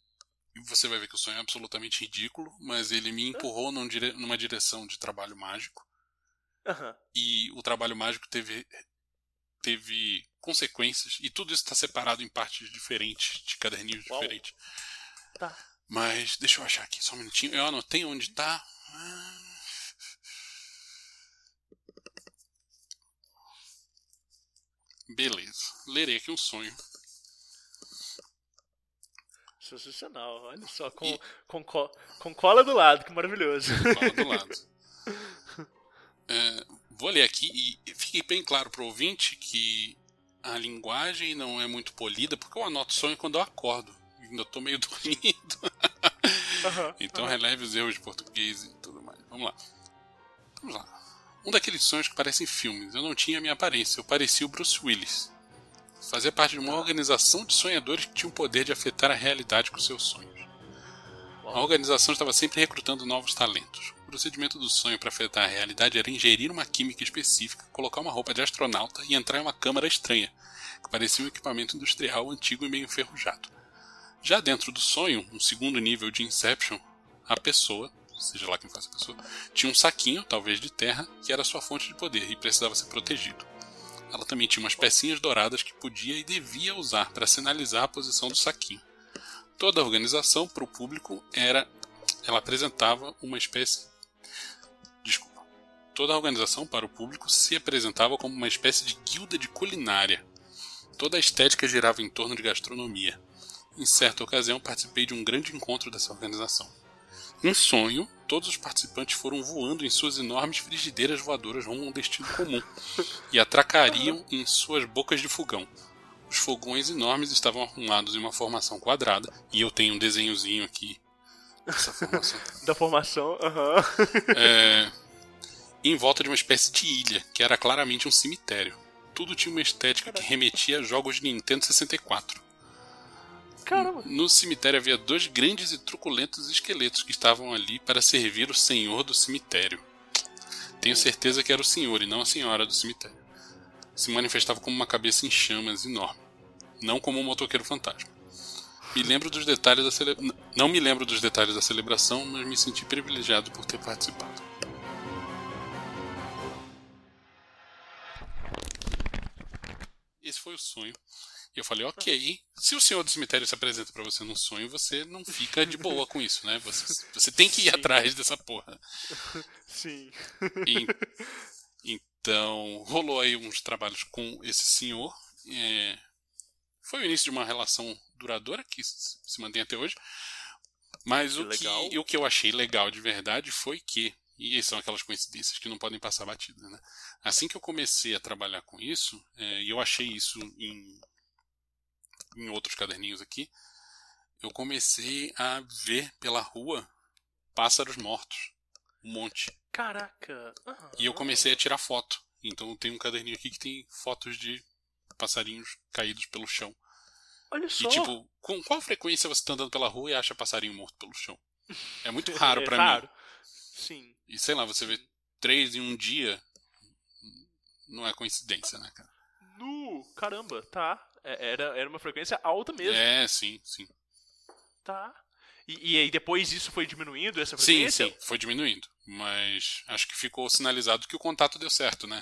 E você vai ver que o sonho é absolutamente ridículo, mas ele me empurrou num dire... numa direção de trabalho mágico. Uhum. E o trabalho mágico teve, teve consequências, e tudo isso está separado em partes diferentes, de caderninhos Uau. diferentes. Tá. Mas deixa eu achar aqui só um minutinho. Eu anotei onde está. Beleza. Lerei aqui um sonho. Sensacional, olha só, com, e... com, co com cola do lado, que maravilhoso. Cola do lado. é, vou ler aqui e fique bem claro para o ouvinte que a linguagem não é muito polida, porque eu anoto sonho quando eu acordo. Ainda estou meio dormindo. Uhum, então uhum. releve os erros de português e tudo mais. Vamos lá. Vamos lá. Um daqueles sonhos que parecem filmes. Eu não tinha a minha aparência, eu parecia o Bruce Willis fazia parte de uma organização de sonhadores que tinha o poder de afetar a realidade com seus sonhos. A organização estava sempre recrutando novos talentos. Procedimento do sonho para afetar a realidade era ingerir uma química específica, colocar uma roupa de astronauta e entrar em uma câmara estranha, que parecia um equipamento industrial antigo e meio enferrujado. Já dentro do sonho, um segundo nível de Inception, a pessoa, seja lá quem fosse a pessoa, tinha um saquinho, talvez de terra, que era sua fonte de poder e precisava ser protegido. Ela também tinha umas pecinhas douradas que podia e devia usar para sinalizar a posição do saquinho. Toda a organização para o público era. Ela apresentava uma espécie. Toda a organização para o público se apresentava como uma espécie de guilda de culinária. Toda a estética girava em torno de gastronomia. Em certa ocasião, participei de um grande encontro dessa organização. Em sonho, todos os participantes foram voando em suas enormes frigideiras voadoras rumo a um destino comum e atracariam em suas bocas de fogão. Os fogões enormes estavam arrumados em uma formação quadrada, e eu tenho um desenhozinho aqui formação. da formação, aham. é, em volta de uma espécie de ilha, que era claramente um cemitério. Tudo tinha uma estética que remetia a jogos de Nintendo 64. Caramba. No cemitério havia dois grandes e truculentos esqueletos que estavam ali para servir o senhor do cemitério. Tenho certeza que era o senhor e não a senhora do cemitério. Se manifestava como uma cabeça em chamas enorme, não como um motoqueiro fantasma. Me lembro dos detalhes da cele... Não me lembro dos detalhes da celebração, mas me senti privilegiado por ter participado. Esse foi o sonho. E eu falei, ok, se o senhor do cemitério se apresenta para você num sonho, você não fica de boa com isso, né? Você, você tem que ir Sim. atrás dessa porra. Sim. E- então, rolou aí uns trabalhos com esse senhor. é, foi o início de uma relação duradoura que se mantém até hoje. Mas o que, Legal. e o que eu achei legal de verdade foi que, e são aquelas coincidências que não podem passar batida, né? Assim que eu comecei a trabalhar com isso, é, e eu achei isso em, em outros caderninhos aqui, eu comecei a ver pela rua pássaros mortos. Um monte. Caraca. aham. E eu comecei a tirar foto. Então tem um caderninho aqui que tem fotos de passarinhos caídos pelo chão. Olha só. E tipo, com qual frequência você tá andando pela rua e acha passarinho morto pelo chão? É muito raro É pra raro. mim. Sim. E sei lá, você vê três em um dia, não é coincidência, né, cara? Nu, caramba, tá. É, Era, era uma frequência alta mesmo, É, sim, sim. tá. E, e aí depois isso foi diminuindo, essa Sim, frequência? sim, foi diminuindo. Mas acho que ficou sinalizado que o contato deu certo, né?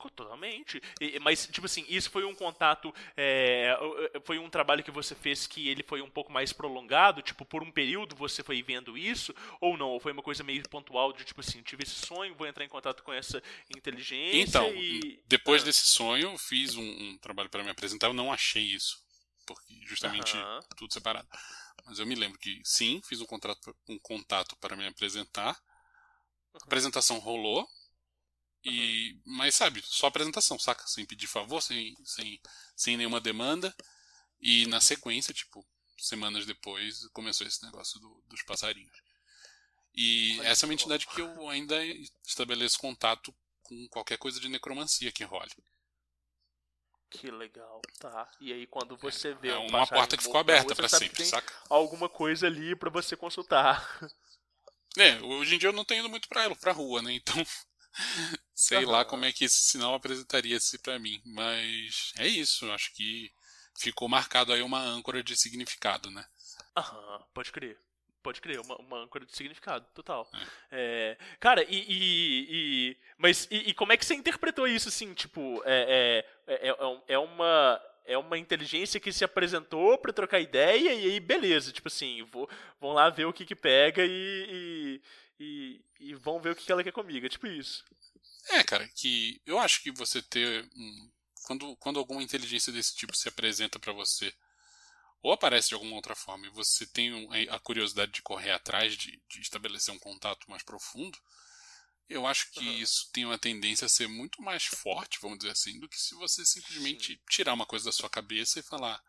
Totalmente. E- Mas, tipo assim, isso foi um contato. é, foi um trabalho que você fez que ele foi um pouco mais prolongado? Tipo, por um período você foi vendo isso? Ou não? Ou foi uma coisa meio pontual de tipo assim, tive esse sonho, vou entrar em contato com essa inteligência Então, e. depois Ah. desse sonho, fiz um, um trabalho para me apresentar, eu não achei isso. Porque justamente Aham. tudo separado. Mas eu me lembro que sim, fiz um, contrato, um contato para me apresentar. A apresentação rolou. E, mas sabe, só apresentação, saca? Sem pedir favor, sem, sem, sem nenhuma demanda. E na sequência, tipo, semanas depois, começou esse negócio do- dos passarinhos. E Olha essa é uma entidade que eu ainda estabeleço contato com qualquer coisa de necromancia que role. Que legal, tá. E aí quando você vê É um uma porta que ficou aberta para sempre, tem saca? alguma coisa ali pra você consultar. É, hoje em dia eu não tenho ido muito pra, pra rua, né? Então, sei lá como é que esse sinal apresentaria-se pra mim. Mas é isso, acho que ficou marcado aí uma âncora de significado, né? Aham, pode crer. Pode crer, uma, uma âncora de significado, total. É, cara, e, e- e- Mas e, e como é que você interpretou isso, assim? Tipo, é, é, é, é um- é uma. É uma inteligência que se apresentou pra trocar ideia e aí beleza, tipo assim, vou, vão lá ver o que que pega e, e, e, e vão ver o que que ela quer comigo, é tipo isso. É, cara, que eu acho que você ter um. Quando, quando alguma inteligência desse tipo se apresenta pra você, ou aparece de alguma outra forma, e você tem um- a curiosidade de correr atrás, de, de estabelecer um contato mais profundo, eu acho que Aham. isso tem uma tendência a ser muito mais forte, vamos dizer assim, do que se você simplesmente tirar uma coisa da sua cabeça e falar: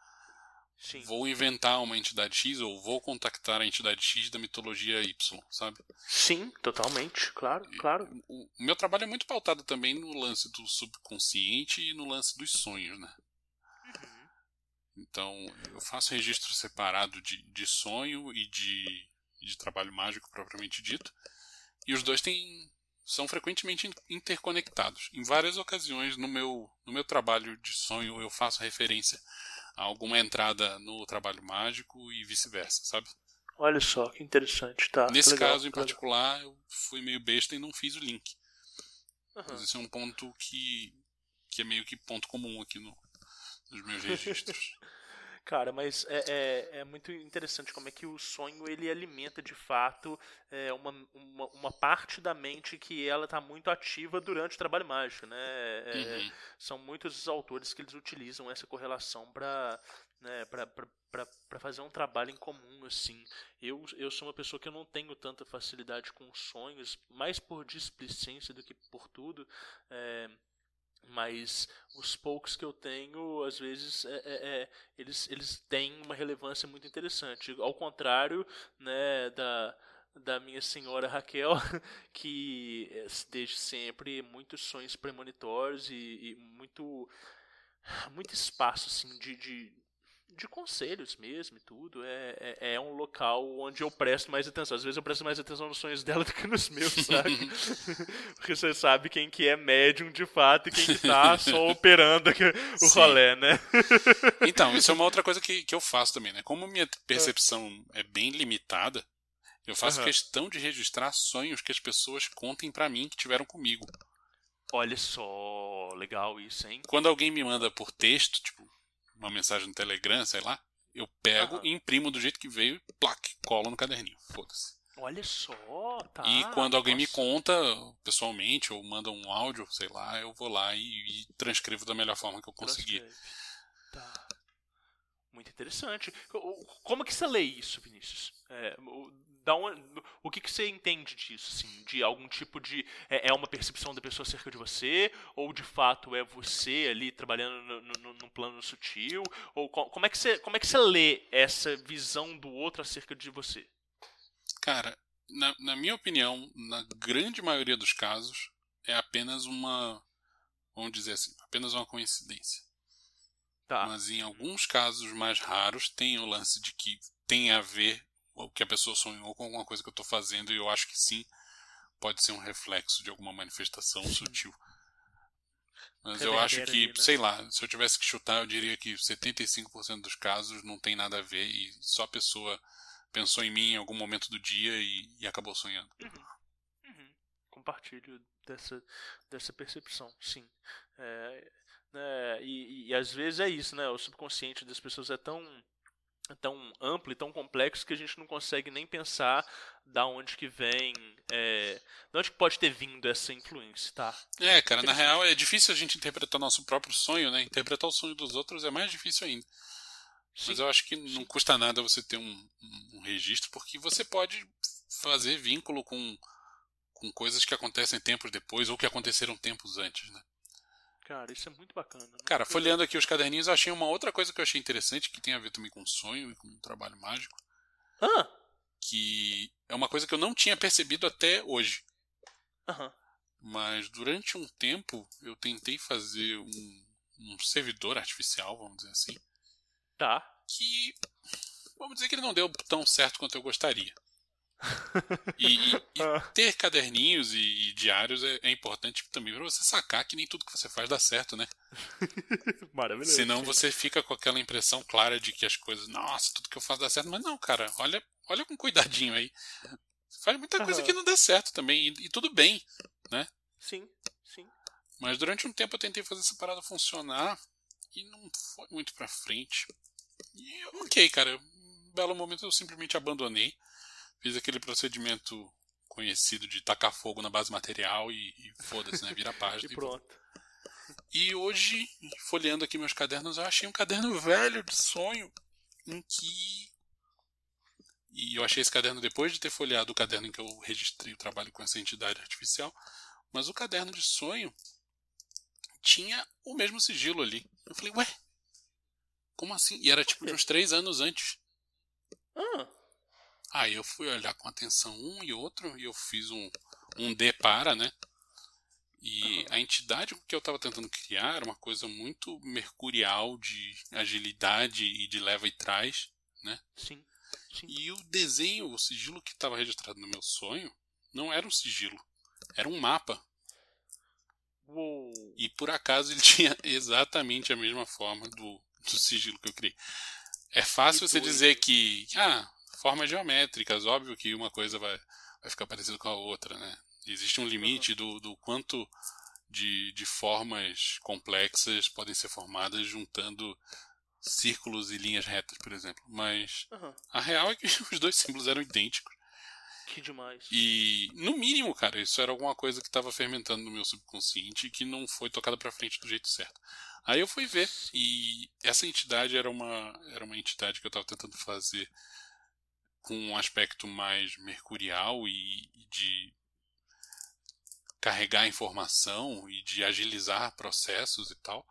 Sim. vou inventar uma entidade X ou vou contactar a entidade X da mitologia Y, sabe? Sim, totalmente, claro, claro. O, o meu trabalho é muito pautado também no lance do subconsciente e no lance dos sonhos, né? Então, eu faço registro separado de, de sonho e de, e de trabalho mágico propriamente dito. E os dois têm, são frequentemente in- interconectados. Em várias ocasiões no meu, no meu trabalho de sonho eu faço referência alguma entrada no trabalho mágico e vice-versa, sabe? Olha só, que interessante, tá. Nesse legal, caso em particular, eu fui meio besta e não fiz o link. Aham. Mas esse é um ponto que, que é meio que ponto comum aqui no, nos meus registros. Cara, mas é, é, é muito interessante como é que o sonho ele alimenta de fato é, uma, uma, uma parte da mente que ela está muito ativa durante o trabalho mágico, né? É, Uhum. São muitos os autores que eles utilizam essa correlação para né, para fazer um trabalho em comum assim. Eu, eu sou uma pessoa que eu não tenho tanta facilidade com sonhos, mais por displicência do que por tudo. Mas os poucos que eu tenho, às vezes, é, é- é, eles, eles têm uma relevância muito interessante. Ao contrário né, da, da minha senhora Raquel, que desde sempre muitos sonhos premonitórios e, e muito, muito espaço assim, de, de, de conselhos mesmo e tudo. É, é, é um local onde eu presto mais atenção. Às vezes eu presto mais atenção nos sonhos dela do que nos meus, sabe? Porque você sabe quem que é médium de fato e quem que tá só operando o Sim. rolê, né? Então, isso é uma outra coisa que, que eu faço também, né? Como minha percepção é bem limitada, eu faço Aham. questão de registrar sonhos que as pessoas contem pra mim que tiveram comigo. Olha só, legal isso, hein? Quando alguém me manda por texto, tipo, uma mensagem no Telegram, sei lá, eu pego Aham. e imprimo do jeito que veio, plaque, colo no caderninho. Foda-se. Olha só, tá. e quando alguém me nossa. conta pessoalmente ou manda um áudio, sei lá, eu vou lá e, e transcrevo da melhor forma que eu conseguir. Tá. Muito interessante. Como que você lê isso, Vinícius? É, da onde- o que, que você entende disso? Assim, de algum tipo de. É, é uma percepção da pessoa acerca de você? Ou de fato é você ali trabalhando no, no, no plano sutil? Ou co- como é, que você, como é que você lê essa visão do outro acerca de você? Cara, na, na minha opinião, na grande maioria dos casos, é apenas uma. Vamos dizer assim, apenas uma coincidência. Tá. Mas em alguns casos mais raros tem o lance de que tem a ver o que a pessoa sonhou com alguma coisa que eu estou fazendo e eu acho que sim, pode ser um reflexo de alguma manifestação sutil. Mas eu acho que, ali, né? sei lá, se eu tivesse que chutar, eu diria que 75% dos casos não tem nada a ver e só a pessoa pensou em mim em algum momento do dia e, e acabou sonhando. Uhum. Compartilho dessa, dessa percepção, sim. É, né, e, e às vezes é isso, né? O subconsciente das pessoas é tão, tão amplo e tão complexo que a gente não consegue nem pensar da onde que vem, é, de onde que pode ter vindo essa influência, tá? É, cara, na real é difícil a gente interpretar nosso próprio sonho, né? Interpretar o sonho dos outros é mais difícil ainda. Mas Sim. eu acho que não custa nada você ter um, um- um registro, porque você pode fazer vínculo com, com coisas que acontecem tempos depois ou que aconteceram tempos antes, né? Cara, isso é muito bacana. muito Cara, folheando aqui os caderninhos, eu achei uma outra coisa que eu achei interessante, que tem a ver também com sonho e com trabalho mágico, Ah! que é uma coisa que eu não tinha percebido até hoje. Aham. Mas durante um tempo eu tentei fazer um, um servidor artificial, vamos dizer assim, Tá. que vamos dizer que ele não deu tão certo quanto eu gostaria. E, e- e Ah. ter caderninhos e, e diários é, é importante também para você sacar que nem tudo que você faz dá certo, né? Maravilhoso. Senão você fica com aquela impressão clara de que as coisas, nossa, tudo que eu faço dá certo. Mas não, cara, olha, olha com cuidadinho aí. Faz muita coisa Aham. que não dá certo também, e, e tudo bem. Sim, sim. Mas durante um tempo eu tentei fazer essa parada funcionar e não foi muito pra frente. E ok, cara, um belo momento eu simplesmente abandonei. Fiz aquele procedimento conhecido de tacar fogo na base material e, e foda-se, né? Vira a página. E e pronto. E hoje, folheando aqui meus cadernos, eu achei um caderno velho de sonho em que. E eu achei esse caderno depois de ter folheado o caderno em que eu registrei o trabalho com essa entidade artificial. Mas o caderno de sonho tinha o mesmo sigilo ali. Eu falei, ué? Como assim? E era tipo de uns três anos antes. Ah, Aí eu fui olhar com atenção um e outro e eu fiz um, um D para, né? E a entidade que eu estava tentando criar era uma coisa muito mercurial de agilidade e de leva e trás. sim. Sim. E o desenho, o sigilo que estava registrado no meu sonho, não era um sigilo, era um mapa. Uou. E por acaso ele tinha exatamente a mesma forma do, do sigilo que eu criei. É fácil Que você doido. dizer que, ah, formas geométricas, óbvio que uma coisa vai, vai ficar parecida com a outra, né? Existe um limite do, do quanto de, de formas complexas podem ser formadas juntando círculos e linhas retas, por exemplo. Mas Aham. a real é que os dois símbolos eram idênticos. Que demais. E, no mínimo, cara, isso era alguma coisa que estava fermentando no meu subconsciente e que não foi tocada pra frente do jeito certo. Aí eu fui ver e essa entidade era uma era uma entidade que eu estava tentando fazer com um aspecto mais mercurial e, e de carregar informação e de agilizar processos e tal.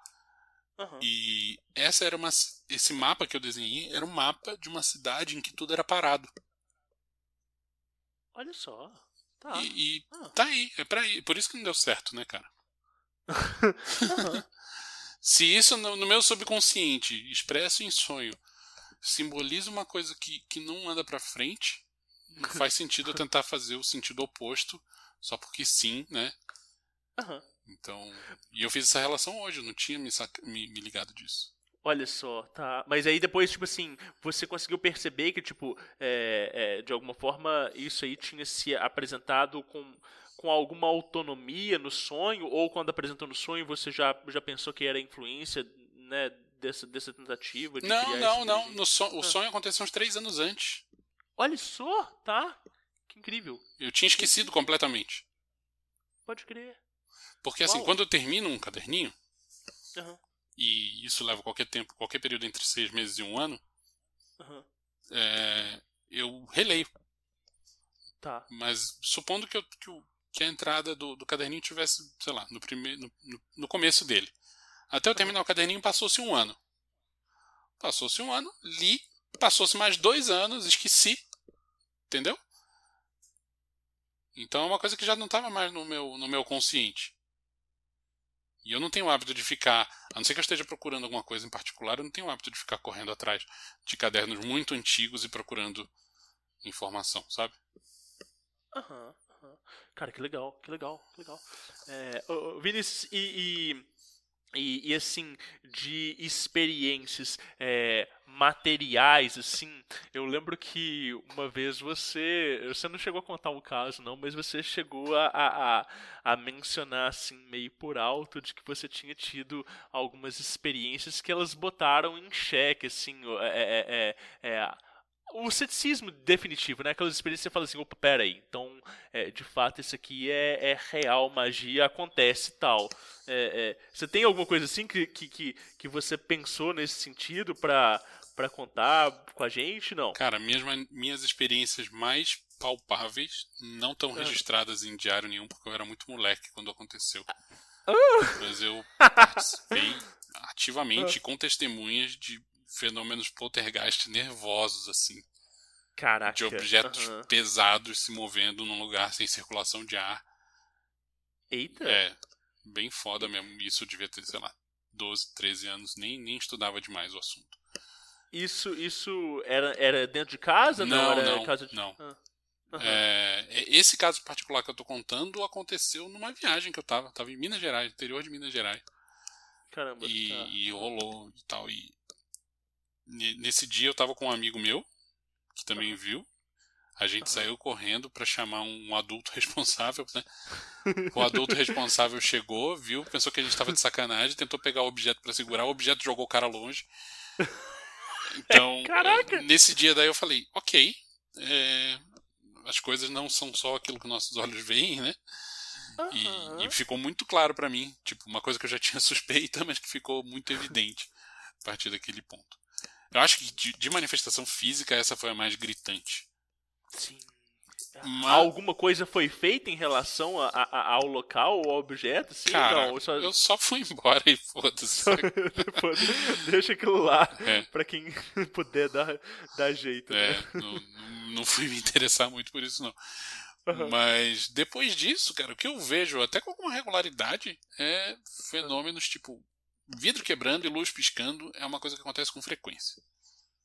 Aham. E essa era uma esse mapa que eu desenhei era um mapa de uma cidade em que tudo era parado. Olha só. Tá. E, e Ah. tá aí, é pra ir. Por isso que não deu certo, né, cara? Aham. Se isso no meu subconsciente, expresso em sonho, simboliza uma coisa que, que não anda pra frente, não faz sentido eu tentar fazer o sentido oposto, só porque sim, né? Aham. Então. E eu fiz essa relação hoje, eu não tinha me, me- me ligado disso. Olha só, tá. Mas aí depois, tipo assim, você conseguiu perceber que, tipo, é, é, de alguma forma isso aí tinha se apresentado com, com alguma autonomia no sonho? Ou quando apresentou no sonho você já, já pensou que era influência né, dessa, dessa tentativa? De não, não, não. No son- o Ah. sonho aconteceu uns três anos antes. Olha só, tá? Que incrível. Eu tinha esquecido completamente. Pode crer. Porque assim, Uau. quando eu termino um caderninho, Aham, e isso leva qualquer tempo, qualquer período entre seis meses e um ano, aham. é, eu releio. Tá. Mas supondo que, eu- que o- que a entrada do, do caderninho tivesse, sei lá, no, primeiro, no, no- no começo dele. Até eu terminar o caderninho passou-se um ano. Passou-se um ano, li, passou-se mais dois anos, esqueci. Entendeu? Então é uma coisa que já não estava mais no meu, no meu consciente. E eu não tenho o hábito de ficar, a não ser que eu esteja procurando alguma coisa em particular, eu não tenho o hábito de ficar correndo atrás de cadernos muito antigos e procurando informação, sabe? Aham, aham. Cara, que legal, que legal, que legal. É, ô, Vinícius, e, e, e, e, assim, de experiências é, materiais, assim, eu lembro que uma vez você, você não chegou a contar o caso não, mas você chegou a, a, a, mencionar, assim, meio por alto, de que você tinha tido algumas experiências que elas botaram em xeque, assim, é, é, é, é, o ceticismo definitivo, né? Aquelas experiências que você fala assim, opa, pera aí, então, é, de fato, isso aqui é, é real, magia, acontece e tal. É, é, você tem alguma coisa assim que, que, que, você pensou nesse sentido pra, pra contar com a gente? Não. Cara, minhas, minhas experiências mais palpáveis não estão Ah. registradas em diário nenhum, porque eu era muito moleque quando aconteceu. Ah. Mas eu participei ativamente com testemunhas de fenômenos poltergeist nervosos, assim, Caraca. de objetos aham. pesados se movendo num lugar sem circulação de ar. Eita. É, bem foda mesmo. Isso eu devia ter, sei lá, 12, 13 anos, nem, nem estudava demais o assunto. Isso, isso era, era dentro de casa? Não, era não, casa de... não. Ah. Aham. É, esse caso particular que eu tô contando aconteceu numa viagem que eu tava. Tava em Minas Gerais, interior de Minas Gerais. Caramba. E, tá. e rolou e tal. E nesse dia eu tava com um amigo meu, que também viu. A gente saiu correndo pra chamar um adulto responsável, né? O adulto responsável chegou, viu, pensou que a gente tava de sacanagem, tentou pegar o objeto pra segurar, o objeto jogou o cara longe. Então, Caraca! nesse dia daí eu falei, ok, é, as coisas não são só aquilo que nossos olhos veem, né? E- Aham. E, ficou muito claro pra mim, tipo, uma coisa que eu já tinha suspeita, mas que ficou muito evidente a partir daquele ponto. Eu acho que de, de manifestação física essa foi a mais gritante. Sim. Mas- Alguma coisa foi feita em relação a- a- ao local ou ao objeto? Sim, Cara, não, só- eu só fui embora e foda-se. deixa aquilo lá É. pra quem puder dar, dar jeito. É, né? não, não- não fui me interessar muito por isso, não. Mas depois disso, cara, o que eu vejo até com alguma regularidade é fenômenos tipo vidro quebrando e luz piscando é uma coisa que acontece com frequência.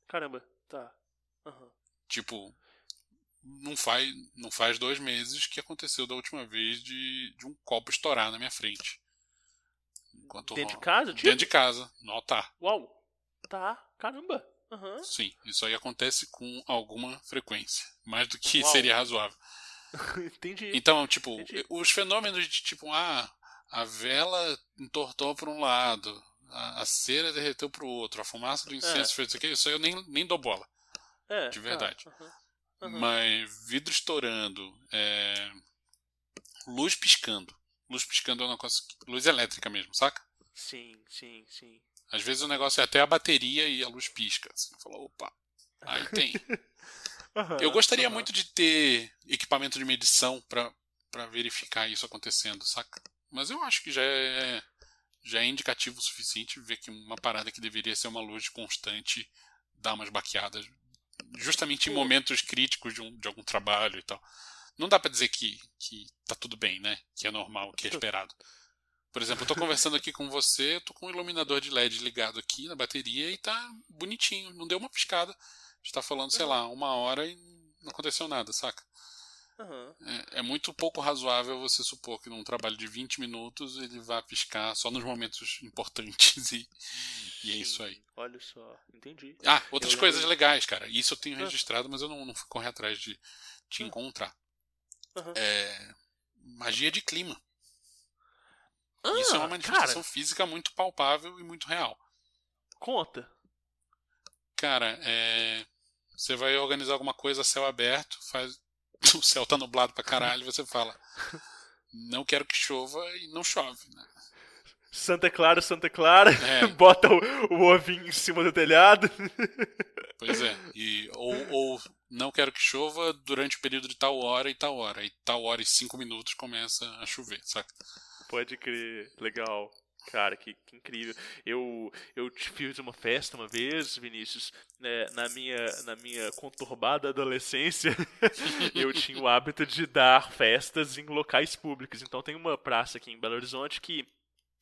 Caramba, tá. Aham. Tipo, não faz, não faz dois meses que aconteceu da última vez de, de um copo estourar na minha frente. Enquanto Dentro de casa, tipo? Dentro de casa, no altar. Uau. Tá, caramba. Aham. Sim, isso aí acontece com alguma frequência. Mais do que Uau. seria razoável. Entendi. Então, tipo, Entendi. os fenômenos de tipo, ah, a vela entortou para um lado, a, a cera derreteu para o outro, a fumaça do incenso É. fez isso aqui, isso aí eu nem, nem dou bola. É, de verdade. aham. Aham. Mas vidro estourando, é, luz piscando. Luz piscando é um negócio. que- Luz elétrica mesmo, saca? Sim, sim, sim. Às vezes o negócio é até a bateria e a luz pisca. Você fala, opa, aí tem. Aham, Eu gostaria muito de ter equipamento de medição pra verificar isso acontecendo, saca? Mas eu acho que já é já é indicativo o suficiente ver que uma parada que deveria ser uma luz constante dá umas baqueadas justamente em momentos críticos de, um, de algum trabalho e tal. Não dá pra dizer que, que tá tudo bem, né? Que é normal, que é esperado. Por exemplo, eu tô conversando aqui com você, eu tô com um iluminador de LED ligado aqui na bateria e tá bonitinho, não deu uma piscada. A gente tá falando, sei lá, uma hora e não aconteceu nada, saca? Aham. É, é muito pouco razoável você supor que num trabalho de 20 minutos ele vá piscar só nos momentos importantes e, e é isso aí. Olha só, entendi. Ah, outras Eu coisas lembro- legais, cara. Isso eu tenho Ah. registrado, mas eu não, não fui correr atrás de, de Ah. encontrar. Aham. É, magia de clima. Ah, Isso é uma manifestação cara, física muito palpável e muito real. conta. Cara, é. Você vai organizar alguma coisa a céu aberto, faz. O céu tá nublado pra caralho, você fala. Não quero que chova e não chove, né? Santa Clara, Santa Clara, É. bota o, o ovinho em cima do telhado. Pois é. E, ou, ou não quero que chova durante o período de tal hora e tal hora. E tal hora e cinco minutos começa a chover, saca? Pode crer, legal. Cara, que, que incrível. Eu, eu fiz uma festa uma vez, Vinícius, né, na, minha, na minha conturbada adolescência, eu tinha o hábito de dar festas em locais públicos. Então tem uma praça aqui em Belo Horizonte que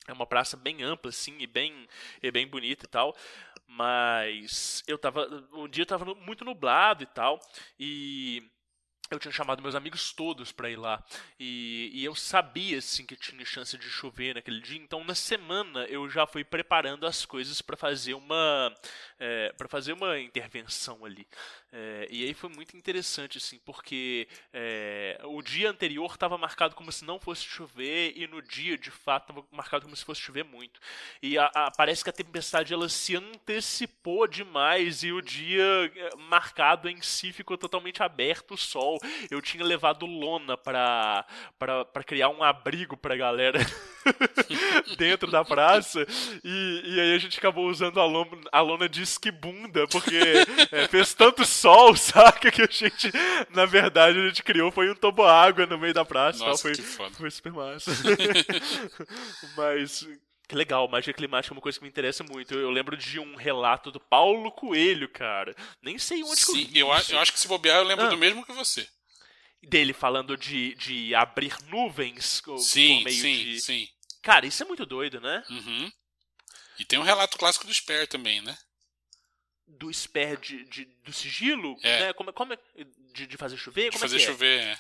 é uma praça bem ampla, assim, e bem, e bem bonita e tal. Mas eu tava. Um dia tava nu- muito nublado e tal. E eu tinha chamado meus amigos todos pra ir lá. E, e eu sabia, assim, que tinha chance de chover naquele dia. Então, na semana, eu já fui preparando as coisas pra fazer uma. É, para fazer uma intervenção ali. É, e aí foi muito interessante, assim, porque é, o dia anterior estava marcado como se não fosse chover, e no dia, de fato, estava marcado como se fosse chover muito. E a- a- parece que a tempestade ela se antecipou demais, e o dia é, marcado em si ficou totalmente aberto o sol. Eu tinha levado lona pra criar um abrigo pra galera dentro da praça, e, e aí a gente acabou usando a lona, a lona de esquibunda, porque é, fez tanto sol, saca, que a gente, na verdade, a gente criou foi um toboágua no meio da praça. e tal, Nossa, foi, que foda. foi super massa. Mas. Que legal, magia climática é uma coisa que me interessa muito. Eu, eu lembro de um relato do Paulo Coelho, cara. Nem sei onde que eu Sim, vi eu, a- isso. eu acho que se bobear, eu lembro Ah. do mesmo que você. Dele falando de, de abrir nuvens Sim, por meio sim, de. sim. Cara, isso é muito doido, né? Uhum. E tem um relato clássico do Sper também, né? Do esper de, de- do sigilo, É. né? Como, é- como é, de, de fazer chover? De Como fazer é chover, é. É?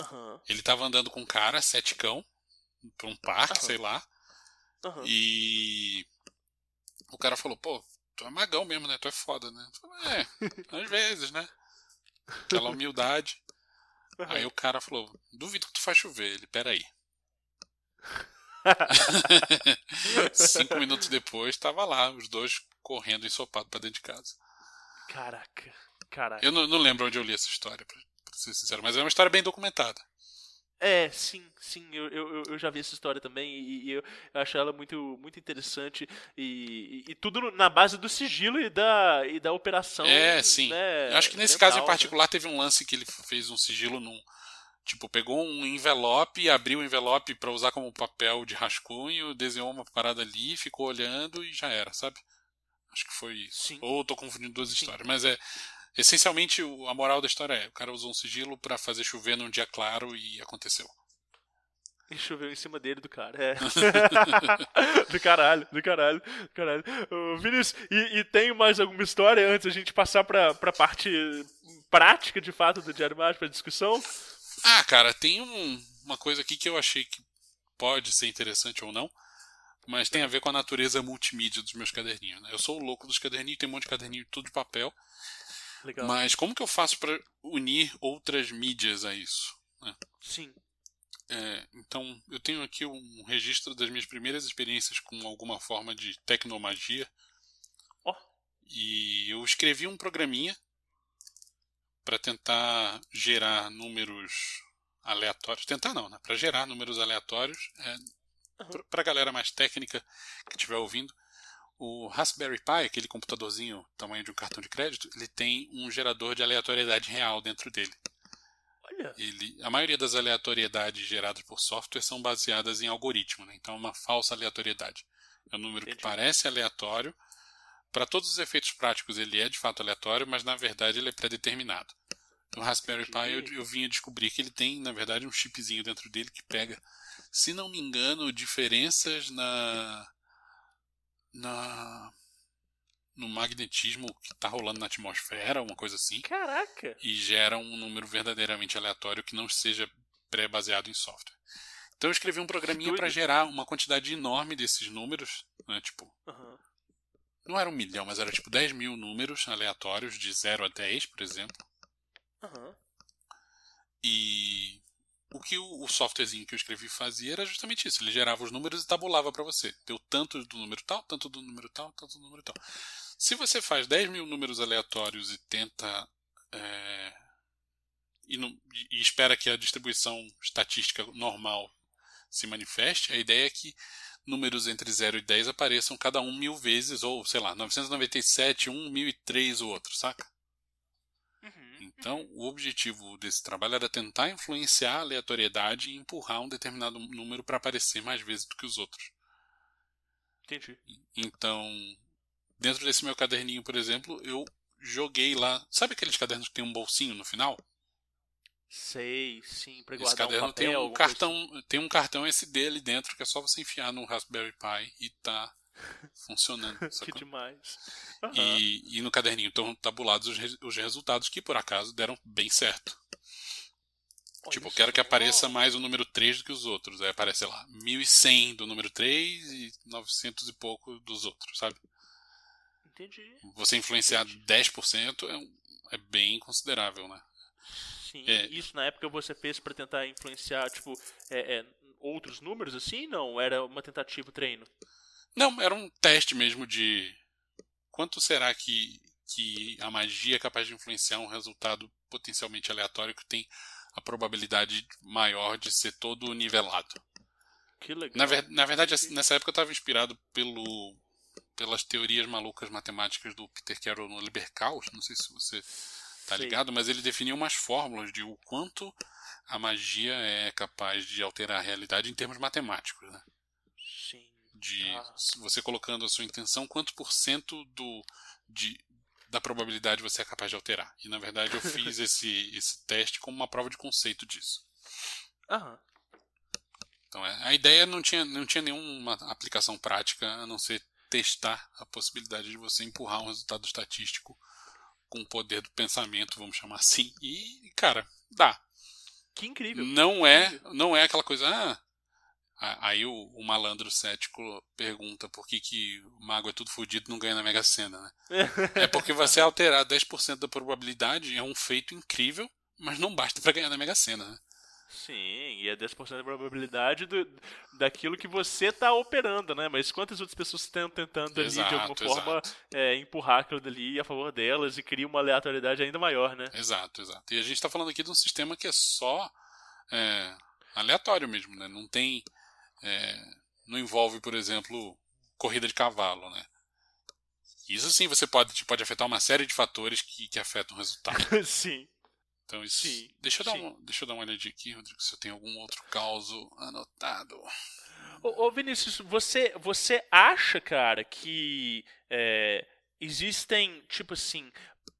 Aham, Ele tava andando com um cara, sete cão, pra um parque, Aham. sei lá. aham. E o cara falou, pô, tu é magão mesmo, né? Tu é foda, né? Falei, é, às vezes, né? Aquela humildade. Aí o cara falou, duvido que tu faz chover. Ele, peraí. Cinco minutos depois, tava lá, os dois correndo ensopado pra dentro de casa. Caraca, caraca. Eu não, não lembro onde eu li essa história, pra, pra ser sincero, mas é uma história bem documentada. É, sim, sim, eu, eu, eu- já vi essa história também e, e eu acho ela muito, muito interessante e, e- e tudo na base do sigilo e da, e da operação. É, sim. né, Eu acho que nesse mental, caso em né? particular teve um lance que ele fez um sigilo num. Tipo, pegou um envelope, abriu o envelope pra usar como papel de rascunho, desenhou uma parada ali, ficou olhando e já era, sabe? Acho que foi isso. Sim. Ou tô confundindo duas Sim. histórias, mas é. Essencialmente, a moral da história é: o cara usou um sigilo pra fazer chover num dia claro e aconteceu. E choveu em cima dele do cara. É. do caralho, do caralho, do caralho. Ô, Vinícius, e, e tem mais alguma história antes da gente passar pra, pra parte prática de fato do Diário Mágico, pra discussão? Ah, cara, tem um- uma coisa aqui que eu achei que pode ser interessante ou não, mas tem a ver com a natureza multimídia dos meus caderninhos. Né? Eu sou o louco dos caderninhos, tem um monte de caderninho tudo de papel, Legal. mas como que eu faço para unir outras mídias a isso? né? Sim. É, então, eu tenho aqui um registro das minhas primeiras experiências com alguma forma de tecnomagia. Ó. E eu escrevi um programinha para tentar gerar números aleatórios. Tentar não, né? Para gerar números aleatórios. É, Aham. Para a galera mais técnica que estiver ouvindo, o Raspberry Pi, aquele computadorzinho tamanho de um cartão de crédito, ele tem um gerador de aleatoriedade real dentro dele. Olha. Ele, a maioria das aleatoriedades geradas por software são baseadas em algoritmo, né? então é uma falsa aleatoriedade. É um número que Entendi. parece aleatório. Para todos os efeitos práticos, ele é de fato aleatório, mas na verdade ele é pré-determinado. No Raspberry Pi eu, eu vim a descobrir que ele tem, na verdade, um chipzinho dentro dele que pega, se não me engano, diferenças na. na no magnetismo que está rolando na atmosfera, uma coisa assim Caraca. e gera um número verdadeiramente aleatório que não seja pré-baseado em software. Então eu escrevi um programinha para gerar uma quantidade enorme desses números, né, tipo, Aham. Não era um milhão, mas era tipo 10 mil números aleatórios, de 0 a 10, por exemplo. Aham. E o que o, o softwarezinho que eu escrevi fazia era justamente isso. Ele gerava os números e tabulava para você. Deu tanto do número tal, tanto do número tal, tanto do número tal. Se você faz 10 mil números aleatórios e tenta. É, e, não, e espera que a distribuição estatística normal se manifeste, a ideia é que números entre 0 e 10 apareçam cada um mil vezes, ou sei lá, 997, 1, 1003 o outro, saca? Uhum. Então, o objetivo desse trabalho era tentar influenciar a aleatoriedade e empurrar um determinado número para aparecer mais vezes do que os outros. Entendi. Então, dentro desse meu caderninho, por exemplo, eu joguei lá. Sabe aqueles cadernos que tem um bolsinho no final? Sei, sim, pra Esse guardar um caderno papel, tem um cartão, tem um cartão SD ali dentro que é só você enfiar no Raspberry Pi e tá funcionando. assim. Que demais. Aham. E, e no caderninho estão tabulados os, os resultados que por acaso deram bem certo. Olha tipo, eu quero que apareça mais o número 3 do que os outros. Aí aparece, sei lá, 1100 do número 3 e 900 e pouco dos outros, sabe? Entendi. Você influenciar 10% é, um- é bem considerável, né? É. Isso na época você fez pra tentar influenciar, tipo, é, é, outros números assim? Não, era uma tentativa treino. Não, era um teste mesmo de quanto será que, que a magia é capaz de influenciar um resultado potencialmente aleatório que tem a probabilidade maior de ser todo nivelado. Que legal. Na, ver- na verdade, nessa época eu estava inspirado pelo, pelas teorias malucas matemáticas do Peter Carroll no Liber Caos. Não sei se você tá Sei. ligado, mas ele definiu umas fórmulas de o quanto a magia é capaz de alterar a realidade em termos matemáticos. Né? Sim. De Ah. você colocando a sua intenção, quanto por cento do, de, da probabilidade você é capaz de alterar. E na verdade eu fiz esse, esse teste como uma prova de conceito disso. Aham. Então, é, a ideia não tinha, não tinha nenhuma aplicação prática a não ser testar a possibilidade de você empurrar um resultado estatístico com o poder do pensamento, vamos chamar assim. E, cara, dá. Que incrível. Não é, não é aquela coisa. Ah, aí o, o malandro cético pergunta por que, que o mago é tudo fodido e não ganha na Mega Sena, né? É porque você alterar 10% da probabilidade é um feito incrível, mas não basta para ganhar na Mega Sena, né? Sim, e é 10% da probabilidade do, daquilo que você tá operando, né? Mas quantas outras pessoas estão tentando ali, de alguma Exato, forma, exato. é, empurrar aquilo dali a favor delas e cria uma aleatoriedade ainda maior, né? Exato, exato. E a gente está falando aqui de um sistema que é só é, aleatório mesmo, né? Não tem. é, não envolve, por exemplo, corrida de cavalo, né? Isso sim você pode, pode afetar uma série de fatores que, que afetam o resultado. Sim. Então isso. Sim, deixa, eu dar sim. uma, deixa eu dar uma olhadinha aqui, Rodrigo, se eu tenho algum outro caso anotado. Ô, ô Vinícius, você, você acha, cara, que é, existem, tipo assim,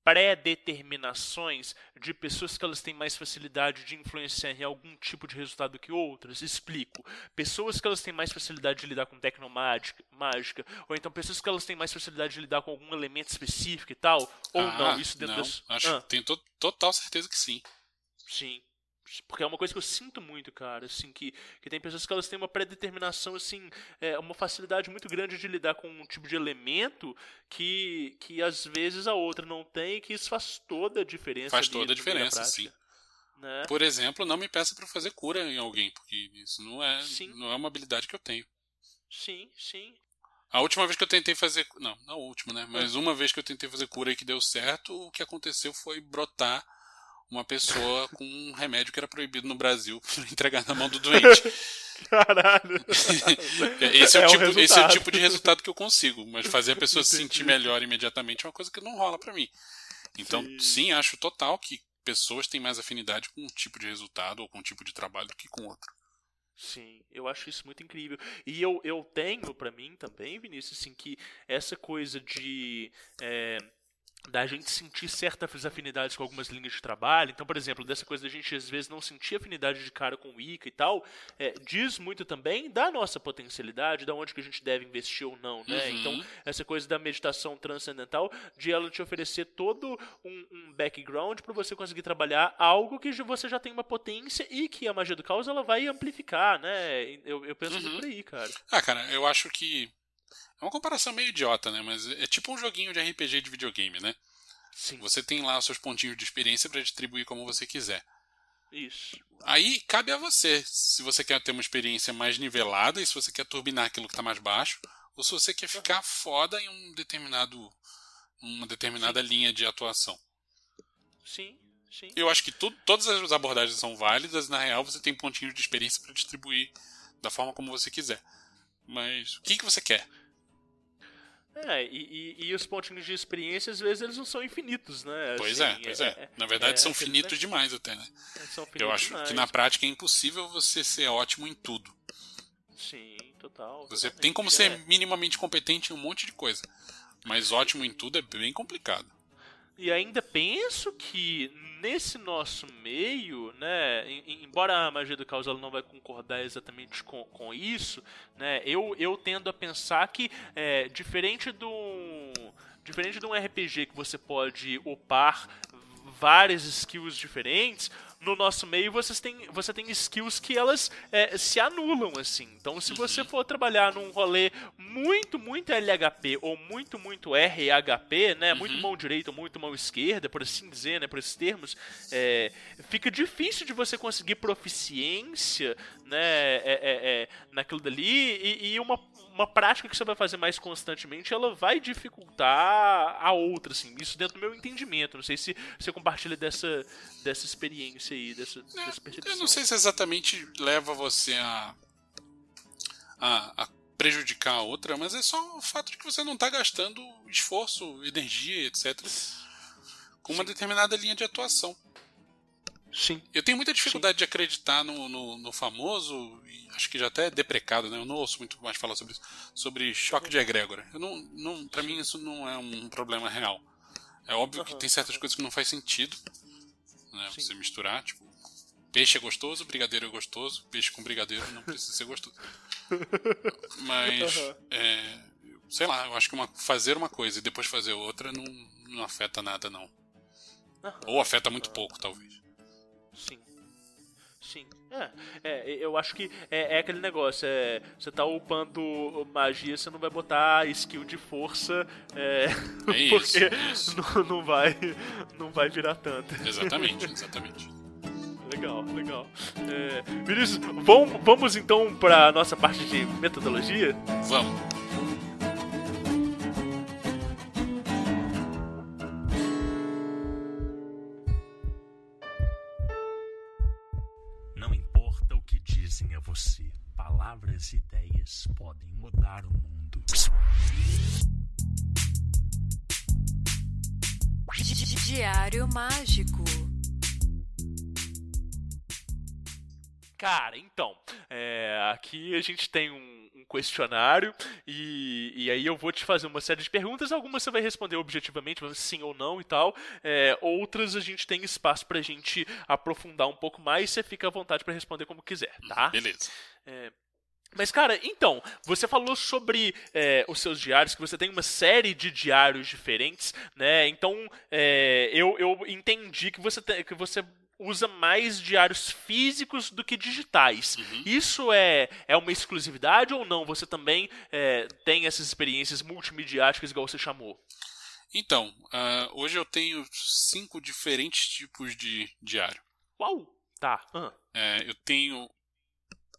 pré-determinações de pessoas que elas têm mais facilidade de influenciar em algum tipo de resultado que outras? Explico. Pessoas que elas têm mais facilidade de lidar com tecnomágica, mágica, ou então pessoas que elas têm mais facilidade de lidar com algum elemento específico e tal, ou Ah, não, isso dentro não, das... Acho, Ah. Tenho to- total certeza que sim. Sim. Porque é uma coisa que eu sinto muito, cara, assim, que, que tem pessoas que elas têm uma predeterminação, assim, é, uma facilidade muito grande de lidar com um tipo de elemento que, que às vezes a outra não tem e que isso faz toda a diferença. Faz ali toda a diferença, sim. Né? Por exemplo, não me peça para fazer cura em alguém, porque isso não é, Sim. não é uma habilidade que eu tenho. Sim, sim. A última vez que eu tentei fazer. Não, não a última, né? É. Mas uma vez que eu tentei fazer cura e que deu certo, o que aconteceu foi brotar uma pessoa com um remédio que era proibido no Brasil entregar na mão do doente. Caralho. Esse é, o É o tipo, esse é o tipo de resultado que eu consigo, mas fazer a pessoa se sentir melhor imediatamente é uma coisa que não rola pra mim. Então, Sim. sim, acho total que pessoas têm mais afinidade com um tipo de resultado ou com um tipo de trabalho do que com outro. Sim, eu acho isso muito incrível. E eu, eu tenho pra mim também, Vinícius, assim, que essa coisa de. é, da gente sentir certas afinidades com algumas linhas de trabalho. Então, por exemplo, dessa coisa da gente às vezes não sentir afinidade de cara com o Ica e tal, é, diz muito também da nossa potencialidade, da onde que a gente deve investir ou não, né? Uhum. Então, essa coisa da meditação transcendental, de ela te oferecer todo um, um background para você conseguir trabalhar algo que você já tem uma potência e que a magia do caos ela vai amplificar, né? Eu, eu penso Uhum. por aí, cara. Ah, cara, eu acho que. É uma comparação meio idiota, né? Mas é tipo um joguinho de RPG de videogame, né? Sim. Você tem lá os seus pontinhos de experiência para distribuir como você quiser. Isso. Aí cabe a você, se você quer ter uma experiência mais nivelada e se você quer turbinar aquilo que está mais baixo, ou se você quer ficar foda em um determinado uma determinada linha de atuação. Sim, sim. Eu acho que tu, todas as abordagens são válidas, na real você tem pontinhos de experiência para distribuir da forma como você quiser. Mas o que, que você quer? É, e, e, e os pontinhos de experiência, às vezes, eles não são infinitos, né? Pois Assim, é, pois é. Na verdade, é são aquele finitos ne- demais até, né? São Eu finitos acho demais. que na prática é impossível você ser ótimo em tudo. Sim, total. Você tem como é. ser minimamente competente em um monte de coisa. Mas ótimo em tudo é bem complicado. E ainda penso que nesse nosso meio, né, em- em- embora a magia do caos ela não vai concordar exatamente com, com isso, né, eu, eu tendo a pensar que é, diferente do diferente de um RPG que você pode upar várias skills diferentes, no nosso meio vocês têm, você tem skills que elas é, se anulam, assim. Então, se você for trabalhar num rolê muito, muito LHP ou muito, muito RHP, né? Muito mão direita ou muito mão esquerda, por assim dizer, né? Por esses termos, é, fica difícil de você conseguir proficiência, né? É, é, é, naquilo dali e, e uma uma prática que você vai fazer mais constantemente, ela vai dificultar a outra, assim. Isso dentro do meu entendimento. Não sei se você compartilha dessa, dessa experiência aí, dessa, dessa percepção. Eu não sei se exatamente leva você a, a, a prejudicar a outra, mas é só o fato de que você não está gastando esforço, energia, etc. com uma determinada linha de atuação. Sim. Eu tenho muita dificuldade de acreditar no, no, no famoso, e acho que já até é deprecado, né? Eu não ouço muito mais falar sobre isso, sobre choque de egrégora. Eu não, não, pra mim isso não é um problema real. É óbvio que tem certas coisas que não faz sentido, né? Você misturar, tipo, peixe é gostoso, brigadeiro é gostoso, peixe com brigadeiro não precisa ser gostoso. Mas, é, sei lá, eu acho que uma, fazer uma coisa e depois fazer outra não, não afeta nada, não. Ou afeta muito pouco, talvez. Sim. Sim. É, é, eu acho que é, é aquele negócio, é, você tá upando magia, você não vai botar skill de força, é, É isso, porque isso. Não, não vai não vai virar tanto. Exatamente, exatamente. Legal, legal. É, Vinícius, vamos, vamos então pra nossa parte de metodologia? Vamos. Ideias podem mudar o mundo. Di- di- Diário mágico. Cara, então, é, aqui a gente tem um, um questionário e, e aí eu vou te fazer uma série de perguntas. Algumas você vai responder objetivamente, sim ou não e tal. É, outras a gente tem espaço pra gente aprofundar um pouco mais. Você fica à vontade pra responder como quiser, tá? Beleza. Mas, cara, então, você falou sobre é, os seus diários, que você tem uma série de diários diferentes, né? Então, é, eu, eu entendi que você, te- que você usa mais diários físicos do que digitais. Isso é, é uma exclusividade ou não? Você também é, tem essas experiências multimediáticas, igual você chamou? Então, ah, hoje eu tenho cinco diferentes tipos de diário. Uau! Tá. É, eu tenho.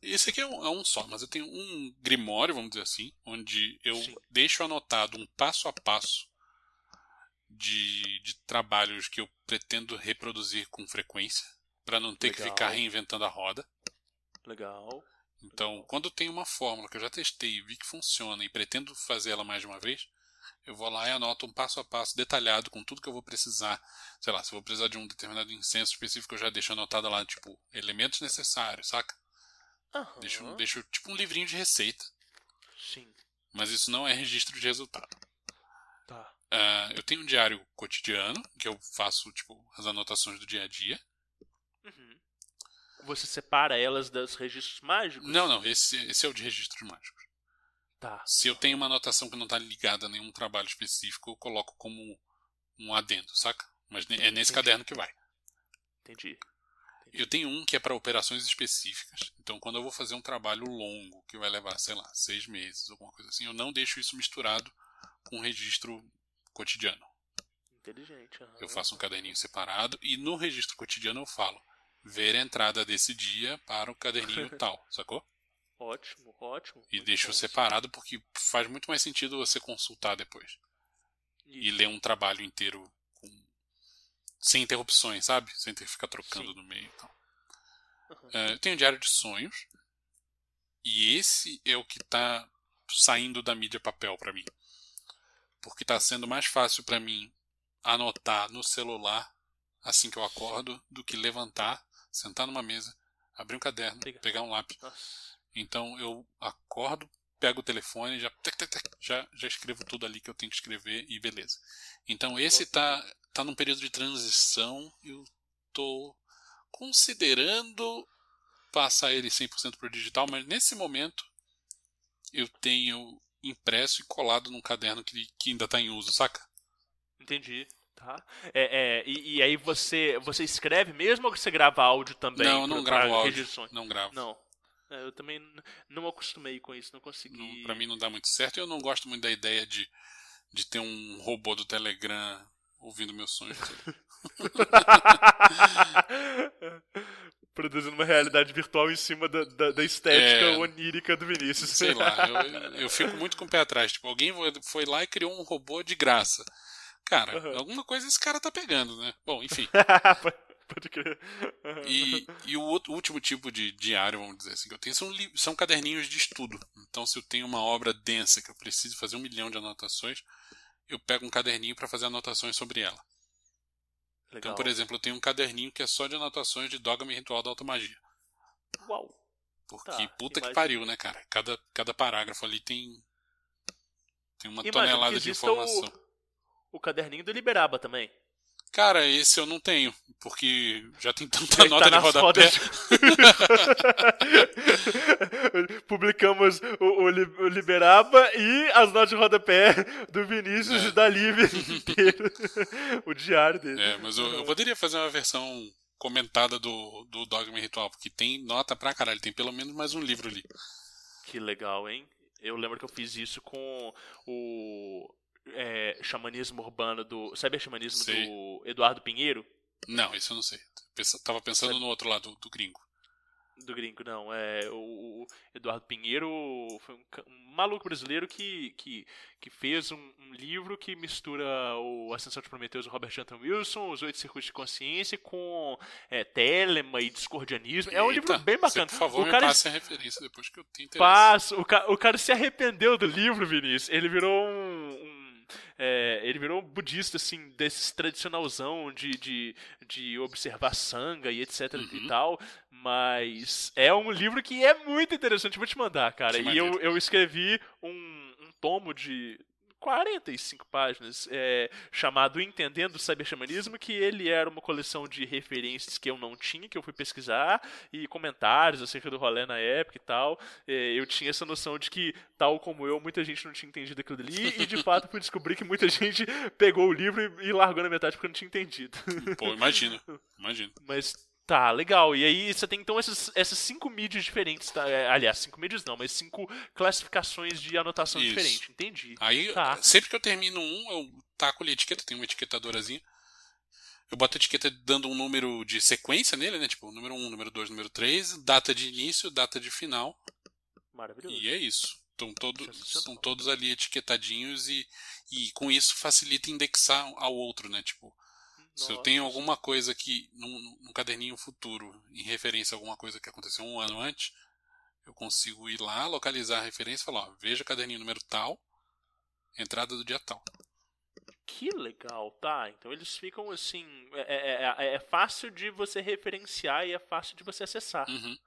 Esse aqui é um, é um só, mas eu tenho um grimório, vamos dizer assim, onde eu Sim. deixo anotado um passo a passo de, de trabalhos que eu pretendo reproduzir com frequência, para não ter que Legal. ficar reinventando a roda. legal. Então, quando eu tenho uma fórmula que eu já testei e vi que funciona e pretendo fazer ela mais de uma vez, eu vou lá e anoto um passo a passo detalhado com tudo que eu vou precisar. Sei lá, se eu vou precisar de um determinado incenso específico, eu já deixo anotado lá, tipo, elementos necessários, saca? Aham, Deixo, deixo tipo um livrinho de receita, Sim. mas isso não é registro de resultado. Tá. Ah, eu tenho um diário cotidiano, que eu faço, tipo, as anotações do dia a dia. Uhum. Você separa elas dos registros mágicos? Não, não, esse, esse é o de registros mágicos. Tá. Se eu tenho uma anotação que não está ligada a nenhum trabalho específico, eu coloco como um adendo, saca? Mas é nesse Entendi. caderno que vai. Entendi. Eu tenho um que é para operações específicas. Então, quando eu vou fazer um trabalho longo, que vai levar, sei lá, seis meses, alguma coisa assim, eu não deixo isso misturado com o registro cotidiano. Inteligente. aham. Eu faço um caderninho separado e no registro cotidiano eu falo: ver a entrada desse dia para o caderninho tal, sacou? Ótimo, ótimo. E deixo bom. separado porque faz muito mais sentido você consultar depois. E Isso. ler um trabalho inteiro sem interrupções, sabe? Sem ter que ficar trocando Sim. no meio e tal. Aham. É, eu tenho um diário de sonhos. E esse é o que tá saindo da mídia papel pra mim. Porque tá sendo mais fácil pra mim anotar no celular assim que eu acordo do que levantar, sentar numa mesa, abrir um caderno, Liga. pegar um lápis. Nossa. Então eu acordo, pego o telefone, já, já já escrevo tudo ali que eu tenho que escrever e beleza. Então esse tá tá num período de transição, eu tô considerando passar ele 100% pro digital, mas nesse momento eu tenho impresso e colado num caderno que, que ainda tá em uso, saca? Entendi. Tá. É, é, e, e aí você, você escreve mesmo ou você grava áudio também? não, não pra- gravo áudio, registrações? não gravo. Não. É, eu também não acostumei com isso, não consegui. Não, pra mim não dá muito certo e eu não gosto muito da ideia de, de ter um robô do Telegram ouvindo meus sonhos. Produzindo uma realidade virtual em cima da, da, da estética É. onírica do Vinícius. Sei lá, eu, eu fico muito com o pé atrás. Tipo, alguém foi- lá e criou um robô de graça. Cara, Aham. alguma coisa esse cara tá pegando, né? Bom, enfim. Pode- crer. E, e o outro- último tipo de diário, vamos dizer assim, que eu tenho são, são caderninhos de estudo. Então, se eu tenho uma obra densa que eu preciso fazer um milhão de anotações, eu pego um caderninho para fazer anotações sobre ela. Então, Legal. por exemplo, eu tenho um caderninho que é só de anotações de Dogma e Ritual da Automagia. Uau. Porque Tá, puta que pariu, né, cara? Cada, cada parágrafo ali tem. Tem uma Imagino tonelada que de informação. O, o caderninho do Liberaba também. Cara, esse eu não tenho, porque já tem tanta Ele nota tá de rodapé. rodas Publicamos o, o, o Liberaba e as notas de rodapé do Vinícius É. da Lívia inteiro. o diário dele. É, mas eu, eu poderia fazer uma versão comentada do, do Dogma Ritual, porque tem nota pra caralho, tem pelo menos mais um livro ali. Que legal, hein? Eu lembro que eu fiz isso com o é, xamanismo urbano do. Sabe o xamanismo Sei. do Eduardo Pinheiro? Não, isso eu não sei. Pensa- tava pensando no outro lado, do gringo. Do gringo, não. É, o, o Eduardo Pinheiro foi um, um maluco brasileiro que, que, que fez um, um livro que mistura o Ascensão de Prometeus do Robert Anton Wilson, os Oito Circuitos de Consciência, com é, Telema e Discordianismo. É um livro Eita, bem bacana. Você, por favor, o me cara passe a referência depois que eu tenho interesse. Passa, o, ca- o cara se arrependeu do livro, Vinícius. Ele virou um, é, ele virou um budista, assim, desse tradicionalzão de, de, de observar sanga e etc Uhum. e tal. Mas é um livro que é muito interessante. Vou te mandar, cara. Que e eu, eu escrevi um, um tomo de. 45 páginas, é, chamado Entendendo o Cyberxamanismo, que ele era uma coleção de referências que eu não tinha, que eu fui pesquisar, e comentários acerca do rolê na época e tal. É, eu tinha essa noção de que, tal como eu, muita gente não tinha entendido aquilo ali, e de fato fui descobrir que muita gente pegou o livro e, e largou na metade porque não tinha entendido. Pô, imagino. Imagino. Mas tá, legal. E aí você tem então essas, essas cinco mídias diferentes, tá? É, aliás, cinco mídias não, mas cinco classificações de anotação Isso. diferente. Entendi. Aí, Tá. sempre que eu termino um, eu taco a etiqueta, tem uma etiquetadorazinha. Eu boto a etiqueta dando um número de sequência nele, né? Tipo, número 1, número 2, número 3, data de início, data de final. Maravilhoso. E é isso. Estão todos, estão todos ali etiquetadinhos e, e com isso facilita indexar ao outro, né? Tipo, se eu Nossa. tenho alguma coisa que num, num caderninho futuro, em referência a alguma coisa que aconteceu um ano antes, eu consigo ir lá, localizar a referência e falar, ó, veja caderninho número tal, entrada do dia tal. Que legal, tá? Então eles ficam assim. É, é- é- é fácil de você referenciar e é fácil de você acessar. Uhum.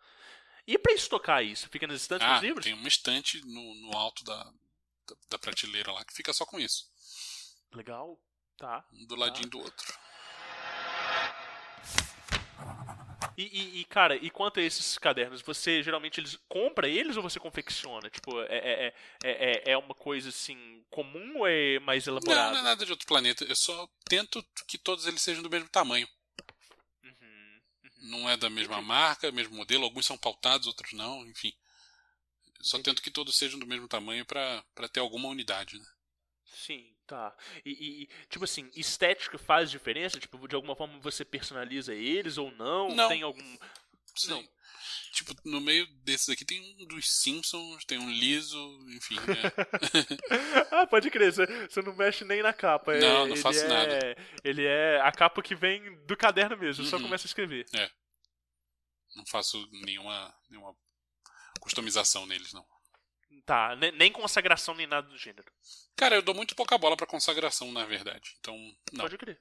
E pra estocar isso? Fica nas estantes Ah, dos livros? tem uma estante no, no alto da, da, da prateleira lá que fica só com isso. Legal, tá. Um do ladinho do outro. E, e- e, cara, e quanto a esses cadernos, você geralmente eles compra eles ou você confecciona? Tipo, é, é, é, é, é uma coisa assim comum ou é mais Não, elaborado? não é nada de outro planeta. Eu só tento que todos eles sejam do mesmo tamanho. Uhum, uhum. Não é da mesma marca, mesmo modelo. Alguns são pautados, outros não. Enfim. Eu Só Entendi. tento que todos sejam do mesmo tamanho pra ter alguma unidade, né? Sim, tá. E, e, tipo assim, estética faz diferença? Tipo, de alguma forma você personaliza eles ou não? Não. Tem algum. Sim. Não. Tipo, no meio desses aqui tem um dos Simpsons, tem um liso, enfim. é. ah, pode crer, você não mexe nem na capa. é- Não, não ele faço é- nada. Ele é a capa que vem do caderno mesmo, só Uhum. começa a escrever. Não faço nenhuma, nenhuma customização neles, não. Tá, ne- nem consagração nem nada do gênero. Cara, eu dou muito pouca bola pra consagração, na verdade. Então, não. Pode crer.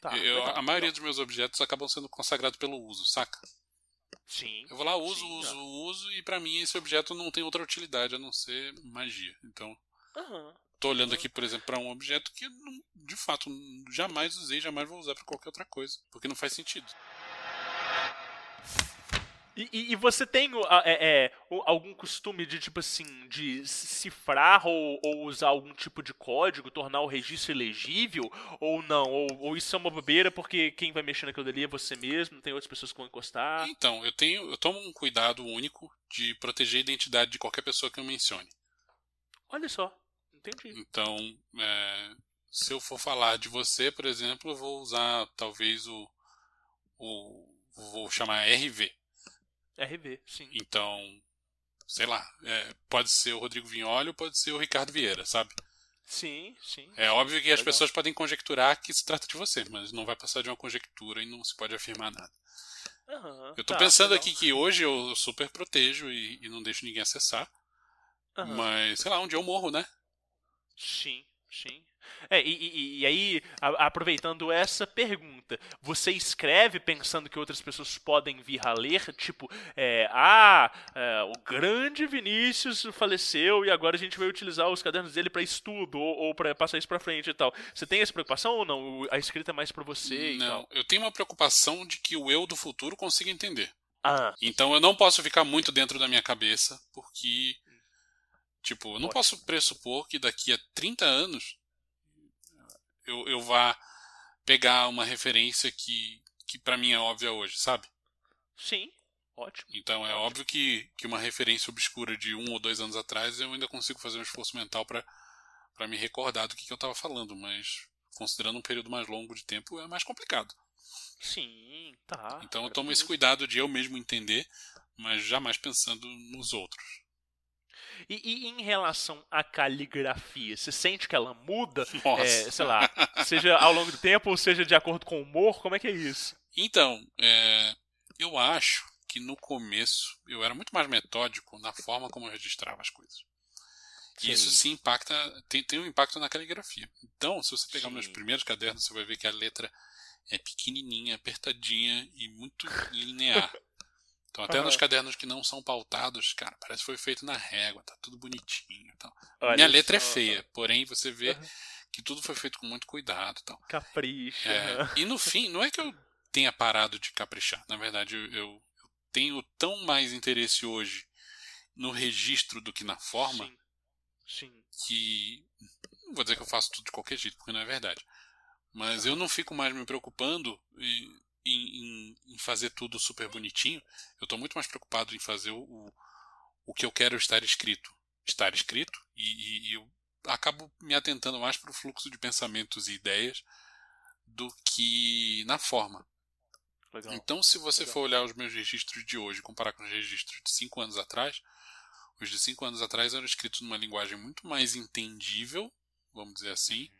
Tá, Eu- legal, a maioria legal. dos meus objetos acabam sendo consagrados pelo uso, saca? Sim. Eu vou lá, uso, Sim, uso, tá. uso, e pra mim esse objeto não tem outra utilidade a não ser magia. Então, Aham. tô olhando aqui, por exemplo, pra um objeto que não- de fato jamais usei, jamais vou usar pra qualquer outra coisa, porque não faz sentido. E, e- e você tem é, é, algum costume de, tipo assim, de cifrar ou, ou usar algum tipo de código, tornar o registro elegível? Ou não? Ou, ou isso é uma bobeira porque quem vai mexer naquilo dali é você mesmo, tem outras pessoas que vão encostar? Então, eu tenho, eu tomo um cuidado único de proteger a identidade de qualquer pessoa que eu mencione. Olha só, entendi. Então, é, se eu for falar de você, por exemplo, eu vou usar talvez o, o vou chamar RV. RV, sim. Então, sei lá, é, pode ser o Rodrigo Vignoli ou pode ser o Ricardo Vieira, sabe? Sim, sim. É óbvio que as Legal. pessoas podem conjecturar que se trata de você, mas não vai passar de uma conjectura e não se pode afirmar nada. Aham, Eu tô tá, pensando aqui que hoje eu super protejo e, e não deixo ninguém acessar, Aham. mas sei lá, um dia eu morro, né? Sim, sim. É, e, e- e aí, a- aproveitando essa pergunta, você escreve pensando que outras pessoas podem vir a ler? Tipo, é, ah, é, o grande Vinícius faleceu e agora a gente vai utilizar os cadernos dele para estudo ou, ou para passar isso pra frente e tal. Você tem essa preocupação ou não? A escrita é mais pra você e Não, tal? eu tenho uma preocupação de que o eu do futuro consiga entender. Ah, Então eu não posso ficar muito dentro da minha cabeça, porque. Tipo, eu não Ótimo. posso pressupor que daqui a 30 anos eu, eu vá pegar uma referência que, que para mim é óbvia hoje, sabe? sim, ótimo. Então é óbvio que, que uma referência obscura de um ou dois anos atrás eu ainda consigo fazer um esforço mental para me recordar do que, que eu estava falando, mas considerando um período mais longo de tempo é mais complicado. Sim, tá. Então eu tomo maravilhoso. esse cuidado de eu mesmo entender, mas jamais pensando nos outros. E, e em relação à caligrafia, você sente que ela muda? É, sei lá, seja ao longo do tempo ou seja de acordo com o humor? Como é que é isso? Então, é, eu acho que no começo eu era muito mais metódico na forma como eu registrava as coisas. E isso Sim. sim impacta, tem, tem um impacto na caligrafia. Então, se você pegar Sim. meus primeiros cadernos, você vai ver que a letra é pequenininha, apertadinha e muito linear. Então, até Aham. nos cadernos que não são pautados, cara, parece que foi feito na régua, tá tudo bonitinho e. Olha Minha letra é só, feia, porém você vê Aham. que tudo foi feito com muito cuidado e tal. Capricho. É, e no fim, não é que eu tenha parado de caprichar. Na verdade, eu, eu tenho tão mais interesse hoje no registro do que na forma Sim. Sim. que. Não vou dizer que eu faço tudo de qualquer jeito, porque não é verdade. Mas eu não fico mais me preocupando em fazer tudo super bonitinho. Eu estou muito mais preocupado em fazer o, o, o que eu quero estar escrito. Estar escrito. E, e- eu acabo me atentando mais para o fluxo de pensamentos e ideias do que na forma. Legal. Então, se você Legal. for olhar os meus registros de hoje e comparar com os registros de 5 anos atrás, os de 5 anos atrás eram escritos numa linguagem muito mais entendível, vamos dizer assim,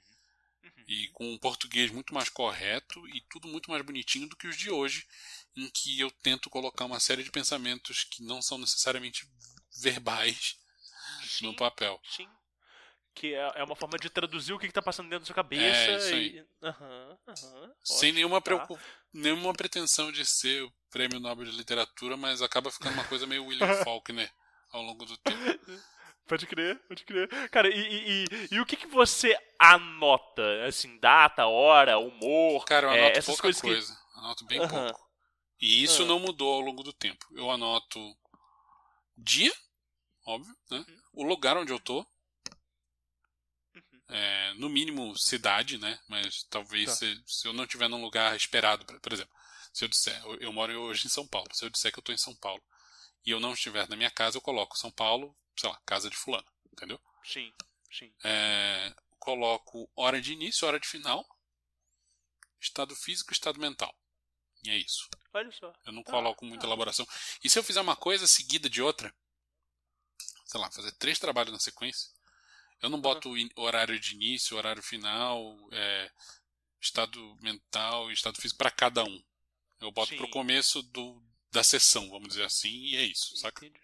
Uhum. e com um português muito mais correto e tudo muito mais bonitinho do que os de hoje, em que eu tento colocar uma série de pensamentos que não são necessariamente verbais no Sim, papel. sim. Que é, é uma forma de traduzir o que, que tá passando dentro da sua cabeça. É, isso aí. e... Aham, aham. Sem nenhuma, tá. preocup... nenhuma pretensão de ser o prêmio Nobel de Literatura, mas acaba ficando uma coisa meio William Faulkner ao longo do tempo. Pode crer, pode crer. Cara, e, e, e, e o que, que você anota? Assim, data, hora, humor? Cara, eu é, anoto essas pouca coisas coisa. Anoto bem Aham. pouco. E isso Ah. não mudou ao longo do tempo. Eu anoto dia, óbvio, né? Uhum. O lugar onde eu tô. Uhum. É, no mínimo cidade, né? Mas talvez Tá. se, se eu não estiver num lugar esperado, por- exemplo, se eu disser, eu, eu moro hoje em São Paulo, se eu disser que eu tô em São Paulo e eu não estiver na minha casa, eu coloco São Paulo, sei lá, casa de fulano, entendeu? Sim, sim. É, coloco hora de início, hora de final, estado físico, estado mental. E é isso. Olha só. Eu não Tá, coloco muita tá. elaboração. E se eu fizer uma coisa seguida de outra, sei lá, fazer três trabalhos na sequência, eu não boto in- horário de início, horário final, é, estado mental e estado físico para cada um. Eu boto Sim. pro começo do, da sessão, vamos dizer assim, e é isso, saca? Entendi.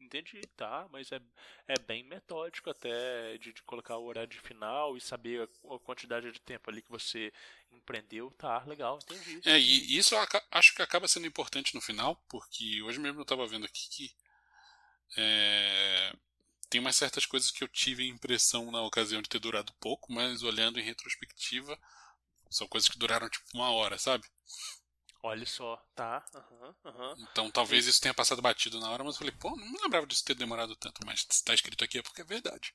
Entendi, tá, mas é, é bem metódico até de, de colocar o horário de final e saber a, a quantidade de tempo ali que você empreendeu, tá, legal, entendi. É, e isso eu aca- acho que acaba sendo importante no final, porque hoje mesmo eu estava vendo aqui que é, tem umas certas coisas que eu tive a impressão na ocasião de ter durado pouco, mas olhando em retrospectiva, são coisas que duraram tipo uma hora, sabe? Olha só, tá, aham, aham. Então talvez isso tenha passado batido na hora, mas eu falei, pô, não me lembrava disso ter demorado tanto, mas se tá escrito aqui é porque é verdade.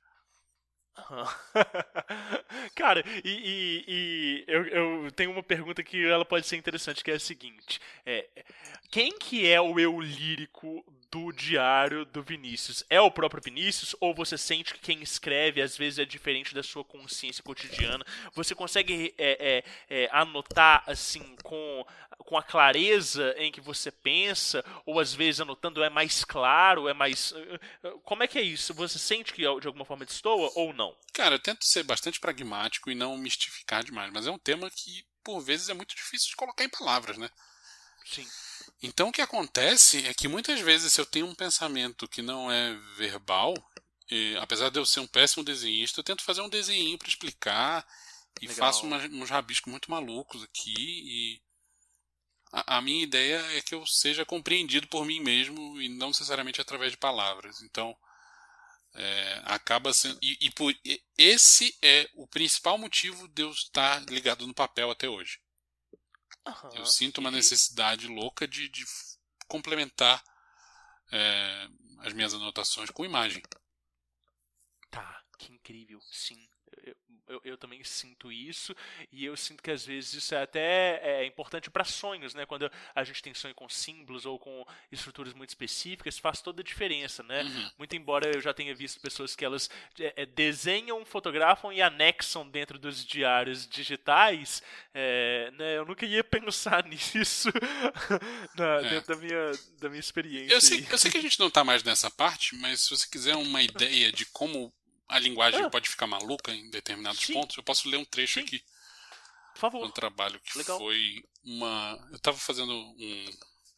Aham. Cara, e, e- e eu, eu tenho uma pergunta que ela pode ser interessante, que é a seguinte: é, quem que é o eu lírico do diário do Vinícius? É o próprio Vinícius ou você sente que quem escreve às vezes é diferente da sua consciência cotidiana? Você consegue é, é, é, anotar assim com, com a clareza em que você pensa ou às vezes anotando é mais claro, é mais como é que é isso? Você sente que de alguma forma destoa ou não? Cara, eu tento ser bastante pragmático e não mistificar demais, mas é um tema que por vezes é muito difícil de colocar em palavras, né? Sim. Então o que acontece é que muitas vezes se eu tenho um pensamento que não é verbal, e, apesar de eu ser um péssimo desenhista, eu tento fazer um desenho para explicar e Legal. faço umas- uns rabiscos muito malucos aqui e a, a minha ideia é que eu seja compreendido por mim mesmo e não necessariamente através de palavras. Então é, acaba sendo e, e por e- esse é o principal motivo de eu estar ligado no papel até hoje. Aham, Eu sinto uma necessidade louca de, de complementar é, as minhas anotações com imagem. Tá, que incrível, sim. Eu, eu, também sinto isso e eu sinto que às vezes isso é até é, importante para sonhos, né? Quando a gente tem sonho com símbolos ou com estruturas muito específicas, faz toda a diferença, né? Uhum. Muito embora eu já tenha visto pessoas que elas é, é, desenham, fotografam e anexam dentro dos diários digitais, é, né? Eu nunca ia pensar nisso na- É. dentro da minha, da minha experiência. Eu sei, eu sei que a gente não tá mais nessa parte, mas se você quiser uma ideia de como a linguagem Ah. pode ficar maluca em determinados Sim. pontos, eu posso ler um trecho Sim. aqui Por favor. um trabalho que Legal. foi uma. Eu tava fazendo um,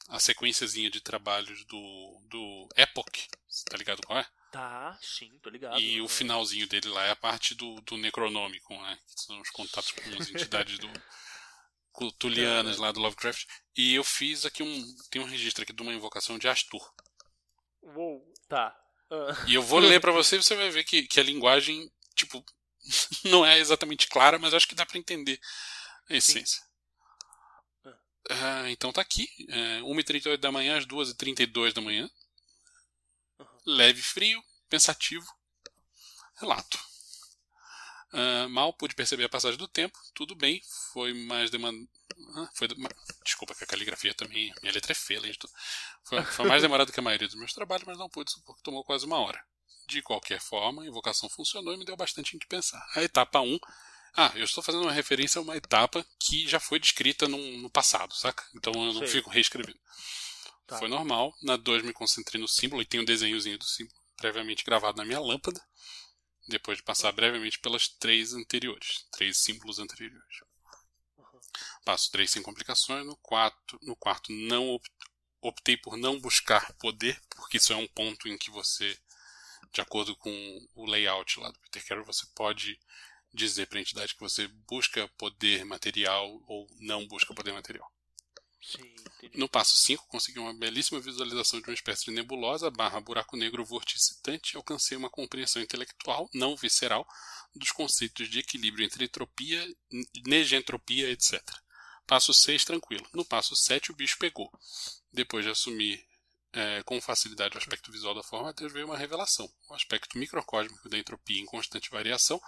a sequenciazinha de trabalhos do, do Epoch, tá ligado qual é? Tá, sim, tô ligado. E o É. finalzinho dele lá é a parte do, do Necronômico, né? Que são os contatos com as entidades do Tulianas lá do Lovecraft. E eu fiz aqui um. Tem um registro aqui de uma invocação de Astur. Uou, tá. E eu vou ler pra você e você vai ver que, que a linguagem, tipo, não é exatamente clara, mas acho que dá pra entender a essência. Ah, então tá aqui. É, 1h38 da manhã às 2h32 da manhã. Leve frio, pensativo. Relato. Ah, mal pude perceber a passagem do tempo. Tudo bem. Foi mais demandado. Foi, desculpa que a caligrafia também. Minha letra é feia. além de tudo. Foi, foi mais demorado que a maioria dos meus trabalhos, mas não pude supor que tomou quase uma hora. De qualquer forma, a invocação funcionou e me deu bastante em que pensar. A etapa 1. Ah, eu estou fazendo uma referência a uma etapa que já foi descrita no, no passado, saca? Então eu não fico reescrevendo. Tá. Foi normal. Na 2 me concentrei no símbolo e tem um desenhozinho do símbolo previamente gravado na minha lâmpada. Depois de passar brevemente pelas três anteriores. Três símbolos anteriores. Passo 3 sem complicações. No quarto, no quarto não op- optei por não buscar poder, porque isso é um ponto em que você, de acordo com o layout lá do Peter Carroll, você pode dizer para a entidade que você busca poder material ou não busca poder material. Sim. No passo 5, consegui uma belíssima visualização de uma espécie de nebulosa barra buraco negro vorticitante e alcancei uma compreensão intelectual, não visceral, dos conceitos de equilíbrio entre entropia, negentropia, etc. Passo 6, tranquilo. No passo 7, o bicho pegou. Depois de assumir eh, com facilidade o aspecto visual da forma, Deus veio uma revelação. O aspecto microcósmico da entropia em constante variação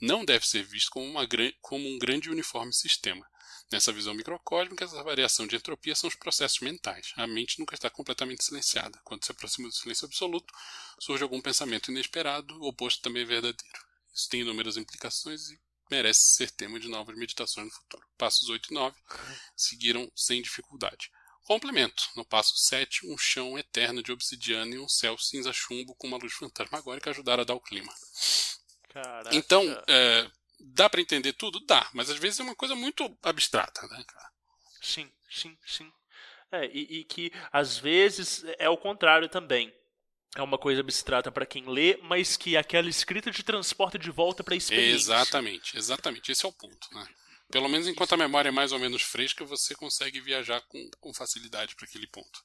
não deve ser visto como, uma como um grande e uniforme sistema. Nessa visão microcósmica, essa variação de entropia são os processos mentais. A mente nunca está completamente silenciada. Quando se aproxima do silêncio absoluto, surge algum pensamento inesperado, o oposto também é verdadeiro. Isso tem inúmeras implicações e merece ser tema de novas meditações no futuro. Passos 8 e 9 seguiram sem dificuldade. Complemento. No passo 7, um chão eterno de obsidiana e um céu cinza chumbo com uma luz fantasmagórica ajudaram a dar o clima. Caraca. Então, é, dá para entender tudo? Dá, mas às vezes é uma coisa muito abstrata, né, cara? Sim, sim, sim. É, e, e que às vezes é o contrário também. É uma coisa abstrata para quem lê, mas que aquela escrita te transporta de volta para a experiência. Exatamente, exatamente. Esse é o ponto, né? Pelo menos enquanto a memória é mais ou menos fresca, você consegue viajar com, com facilidade para aquele ponto.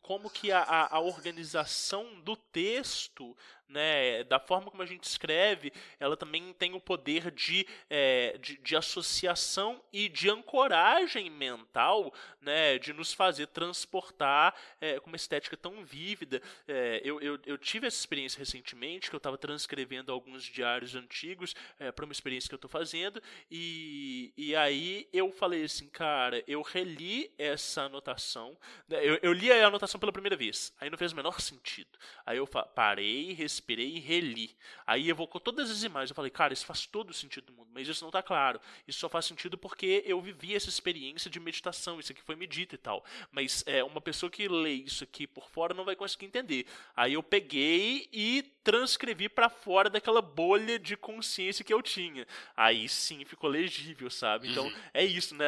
Como que a, a organização do texto né, da forma como a gente escreve, ela também tem o poder de, é, de, de, associação e de ancoragem mental, né, de nos fazer transportar é, com uma estética tão vívida. É, eu, eu, eu, tive essa experiência recentemente, que eu estava transcrevendo alguns diários antigos é, para uma experiência que eu estou fazendo, e, e aí eu falei assim, cara, eu reli essa anotação, né, eu, eu li a anotação pela primeira vez, aí não fez o menor sentido. Aí eu parei, respirei, respirei e reli. Aí evocou todas as imagens. Eu falei, cara, isso faz todo o sentido do mundo, mas isso não está claro. Isso só faz sentido porque eu vivi essa experiência de meditação, isso aqui foi medita e tal. Mas é, uma pessoa que lê isso aqui por fora não vai conseguir entender. Aí eu peguei e transcrevi para fora daquela bolha de consciência que eu tinha. Aí sim ficou legível, sabe? Então uhum. é isso, né?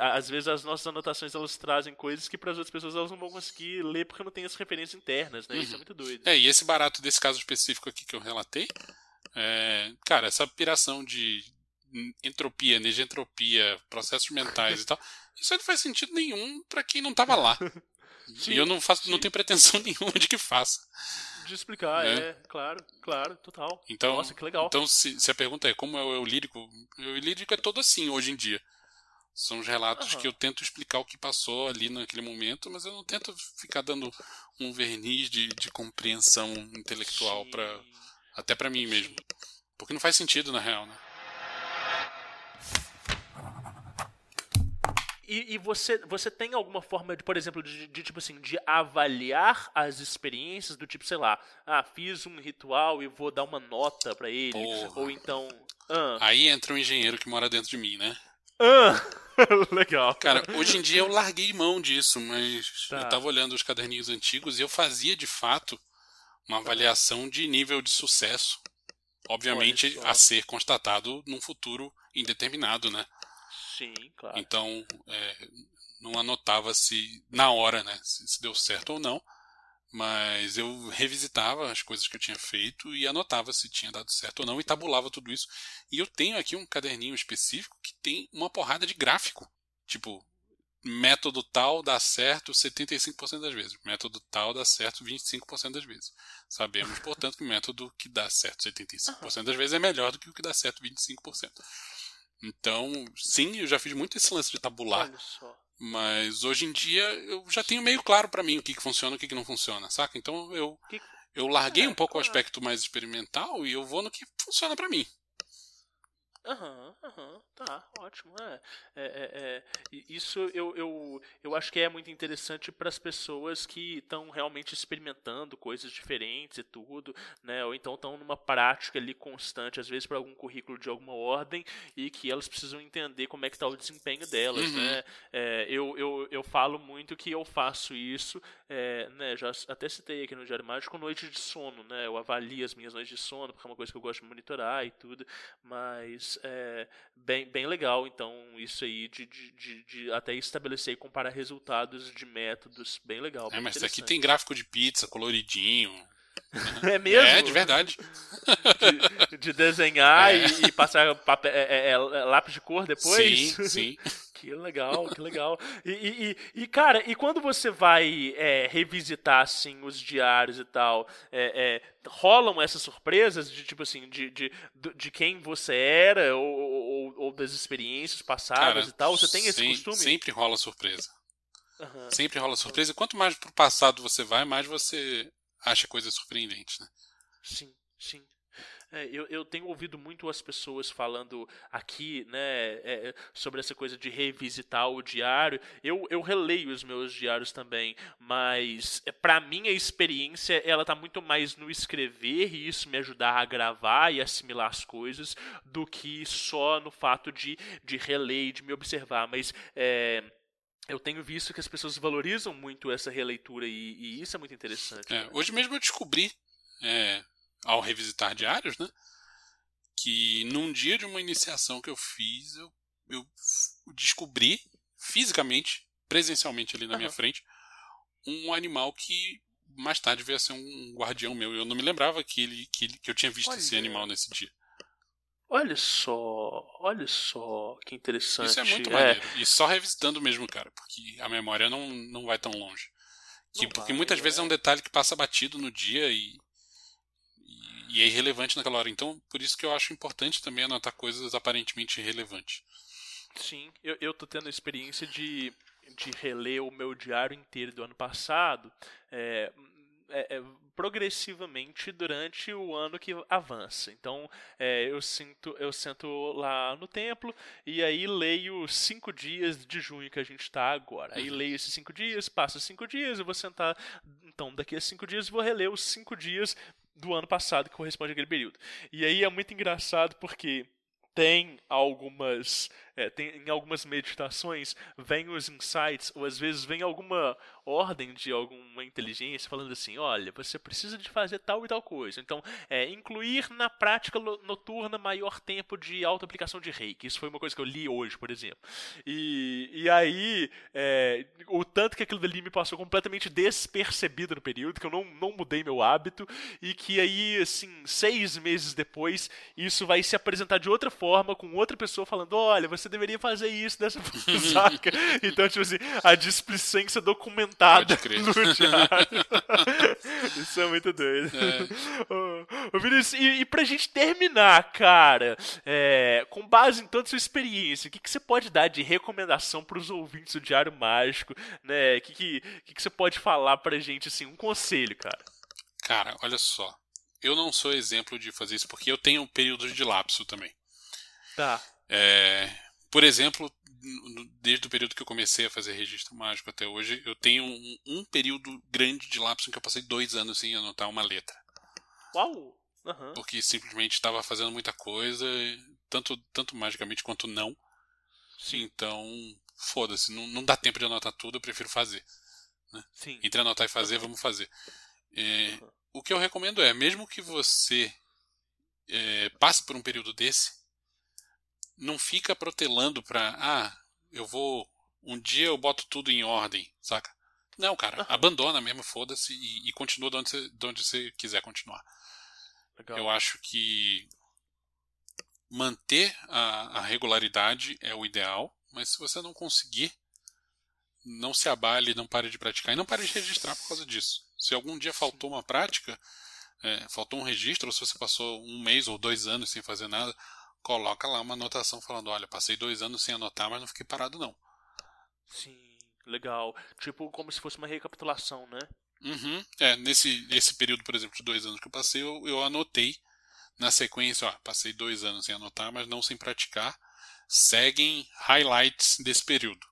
Às vezes as nossas anotações elas trazem coisas que para as outras pessoas elas não vão conseguir ler porque não tem as referências internas, né? Uhum. Isso é uhum. muito doido. É, e esse barato desse caso específico específico aqui que eu relatei, é, cara, essa piração de entropia, negentropia, processos mentais e tal, isso aí não faz sentido nenhum para quem não tava lá. Sim, e eu não faço, sim. não tenho pretensão nenhuma de que faça. De explicar, né? é, claro, claro, total. Então, Nossa, que legal. Então, se, se a pergunta é como é o eu lírico, o eu lírico é todo assim hoje em dia. São os relatos uhum. que eu tento explicar o que passou ali naquele momento, mas eu não tento ficar dando um verniz de, de compreensão intelectual para até para mim mesmo. Porque não faz sentido na real, né? E, e, você, você tem alguma forma de, por exemplo, de, de, tipo assim, de avaliar as experiências do tipo, sei lá, ah, fiz um ritual e vou dar uma nota para ele, Porra. ou então, ah. Aí entra um engenheiro que mora dentro de mim, né? Ah, legal. Cara, hoje em dia eu larguei mão disso, mas tá. eu tava olhando os caderninhos antigos e eu fazia de fato uma avaliação de nível de sucesso. Obviamente a ser constatado num futuro indeterminado, né? Sim, claro. Então, é, não anotava se na hora, né, se, se deu certo ou não. Mas eu revisitava as coisas que eu tinha feito e anotava se tinha dado certo ou não e tabulava tudo isso. E eu tenho aqui um caderninho específico que tem uma porrada de gráfico. Tipo, método tal dá certo 75% das vezes, método tal dá certo 25% das vezes. Sabemos, portanto, que o método que dá certo 75% das vezes é melhor do que o que dá certo 25%. Então, sim, eu já fiz muito esse lance de tabular. Mas hoje em dia eu já tenho meio claro para mim o que, que funciona e o que, que não funciona, saca? Então eu, eu larguei é, um pouco o aspecto mais experimental e eu vou no que funciona para mim. Aham, aham, tá, ótimo. É, é, é, é isso eu, eu, eu acho que é muito interessante para as pessoas que estão realmente experimentando coisas diferentes e tudo, né? Ou então estão numa prática ali constante, às vezes para algum currículo de alguma ordem, e que elas precisam entender como é que está o desempenho delas, uhum. né? Eu, eu, eu falo muito que eu faço isso, é, né? Já até citei aqui no Diário Mágico, noite de sono, né? Eu avalio as minhas noites de sono, porque é uma coisa que eu gosto de monitorar e tudo, mas é, bem, bem legal, então, isso aí de, de, de, de, até estabelecer e comparar resultados de métodos, bem legal. Bem é, mas aqui tem gráfico de pizza, coloridinho. É mesmo? É, de verdade. De, de desenhar é. e, e, passar papel, é, é, é, lápis de cor depois? Sim, sim. Que legal, que legal. E, e, e, cara, e quando você vai é, revisitar, assim, os diários e tal, é, é, rolam essas surpresas de, tipo assim, de, de, de quem você era ou, ou, ou das experiências passadas cara, e tal? Você tem esse sim, costume? Sempre rola surpresa. Uhum. Sempre rola surpresa. E quanto mais pro passado você vai, mais você acha coisas surpreendentes, né? Sim, sim. É, eu, eu tenho ouvido muito as pessoas falando aqui, né, é, sobre essa coisa de revisitar o diário. Eu, eu releio os meus diários também, mas é, para mim a experiência ela tá muito mais no escrever e isso me ajudar a gravar e assimilar as coisas do que só no fato de, de reler e de me observar. Mas é, eu tenho visto que as pessoas valorizam muito essa releitura e, e isso é muito interessante. É, hoje mesmo eu descobri, é, ao revisitar diários, né, que num dia de uma iniciação que eu fiz, eu, eu descobri fisicamente, presencialmente ali na uhum. minha frente, um animal que mais tarde veio a ser um guardião meu. Eu não me lembrava que, ele, que, que eu tinha visto Olha. esse animal nesse dia. Olha só, olha só, que interessante. Isso é muito é. maneiro. E só revisitando mesmo, cara, porque a memória não, não vai tão longe. Que, porque vai, muitas é. vezes é um detalhe que passa batido no dia e, e, é irrelevante naquela hora. Então, por isso que eu acho importante também anotar coisas aparentemente irrelevantes. Sim, eu, eu tô tendo a experiência de, de reler o meu diário inteiro do ano passado. É, é, é, progressivamente durante o ano que avança. Então é, eu sinto, eu sento lá no templo e aí leio cinco dias de junho que a gente está agora. Aí uhum. leio esses cinco dias, passa cinco dias, eu vou sentar. Então daqui a cinco dias eu vou reler os cinco dias do ano passado que corresponde àquele período. E aí é muito engraçado porque tem algumas é, tem, em algumas meditações vem os insights ou às vezes vem alguma ordem de alguma inteligência falando assim olha você precisa de fazer tal e tal coisa. Então é, incluir na prática noturna maior tempo de auto-aplicação de reiki. Isso foi uma coisa que eu li hoje por exemplo. E, e aí é, o tanto que aquilo ali me passou completamente despercebido no período que eu não, não mudei meu hábito e que aí assim seis meses depois isso vai se apresentar de outra forma com outra pessoa falando olha você você deveria fazer isso dessa forma, saca? Então, tipo assim, a displicência documentada no diário. isso é muito doido. É. Ô, Vinícius, e, e pra gente terminar, cara, é, com base em toda a sua experiência, o que, que você pode dar de recomendação pros ouvintes do Diário Mágico, né? O que, que, que, que você pode falar pra gente, assim, um conselho, cara? Cara, olha só. Eu não sou exemplo de fazer isso porque eu tenho um período de lapso também. Tá. É, por exemplo, desde o período que eu comecei a fazer registro mágico até hoje, eu tenho um, um período grande de lapso em que eu passei dois anos sem anotar uma letra. Uau! Uhum. Porque simplesmente estava fazendo muita coisa, tanto, tanto magicamente quanto não. Sim. Então, foda-se, não, não dá tempo de anotar tudo, eu prefiro fazer. Né? Sim. Entre anotar e fazer, vamos fazer. É, uhum. O que eu recomendo é, mesmo que você é, passe por um período desse, não fica protelando pra, ah, eu vou, um dia eu boto tudo em ordem, saca? Não, cara, uhum. abandona mesmo, foda-se e, e, continua de onde, você, de onde você quiser continuar. Legal. Eu acho que manter a, a regularidade é o ideal, mas se você não conseguir, não se abale, não pare de praticar e não pare de registrar por causa disso. Se algum dia faltou uma prática, é, faltou um registro, ou se você passou um mês ou dois anos sem fazer nada, coloca lá uma anotação falando, olha, passei dois anos sem anotar, mas não fiquei parado não. Sim, legal. Tipo, como se fosse uma recapitulação, né? Uhum. É, nesse, nesse período, por exemplo, de dois anos que eu passei, eu, eu anotei na sequência, ó, passei dois anos sem anotar, mas não sem praticar. Seguem highlights desse período.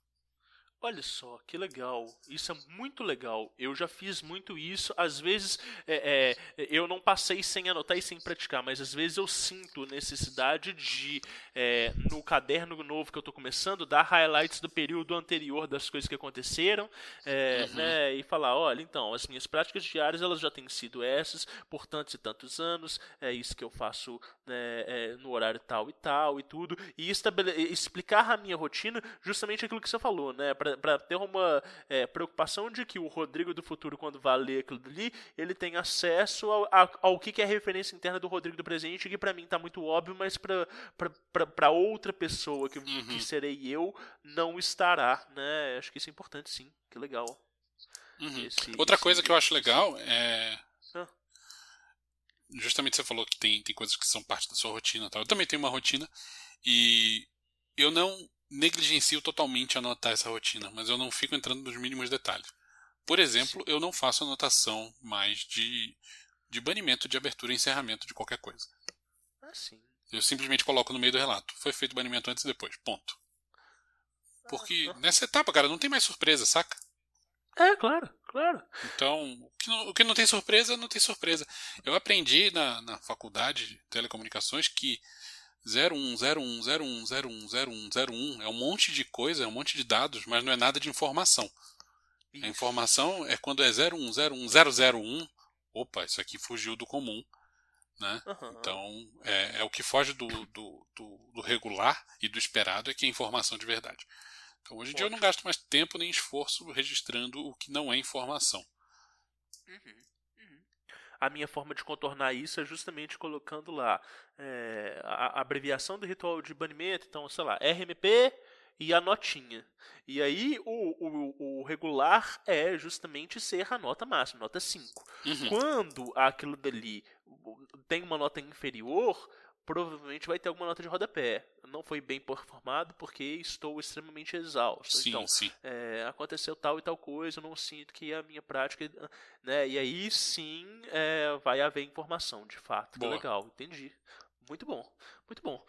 Olha só, que legal. Isso é muito legal. Eu já fiz muito isso. Às vezes é, é, eu não passei sem anotar e sem praticar, mas às vezes eu sinto necessidade de, é, no caderno novo que eu estou começando, dar highlights do período anterior das coisas que aconteceram é, uhum. né, e falar: olha, então, as minhas práticas diárias elas já têm sido essas por tantos e tantos anos. É isso que eu faço né, é, no horário tal e tal e tudo. E explicar a minha rotina justamente aquilo que você falou, né? Pra, para ter uma é, preocupação de que o Rodrigo do futuro, quando vai ler aquilo ali, ele tem acesso ao, ao que, é a referência interna do Rodrigo do presente, que para mim está muito óbvio, mas para outra pessoa, que, uhum. que serei eu, não estará. Né? Acho que isso é importante, sim. Que legal. Uhum. Esse, outra esse, coisa que eu acho legal é. Ah. Justamente você falou que tem, tem coisas que são parte da sua rotina. Eu também tenho uma rotina e eu não negligencio totalmente anotar essa rotina, mas eu não fico entrando nos mínimos detalhes. Por exemplo, eu não faço anotação mais de, de banimento de abertura e encerramento de qualquer coisa. sim. Eu simplesmente coloco no meio do relato. Foi feito banimento antes e depois. Ponto. Porque nessa etapa, cara, não tem mais surpresa, saca? É, claro, claro. Então, o que não, o que não tem surpresa, não tem surpresa. Eu aprendi na, na faculdade de telecomunicações que 01, 01, 01, 01, 01, 01 é um monte de coisa, é um monte de dados, mas não é nada de informação. A informação é quando é 01, 01, 001. Opa, isso aqui fugiu do comum. Né? Aham. Então, é, é o que foge do, do, do, do regular e do esperado é que é informação de verdade. Então, hoje em dia eu não gasto mais tempo nem esforço registrando o que não é informação. A minha forma de contornar isso é justamente colocando lá é, a, a abreviação do ritual de banimento, então, sei lá, RMP e a notinha. E aí o, o, o regular é justamente ser a nota máxima, nota 5. Uhum. Quando aquilo dali tem uma nota inferior, provavelmente vai ter alguma nota de rodapé. Não foi bem performado porque estou extremamente exausto. Sim, então, sim. é, aconteceu tal e tal coisa, eu não sinto que a minha prática, né? E aí sim é, vai haver informação, de fato. Que legal, entendi. Muito bom, muito bom.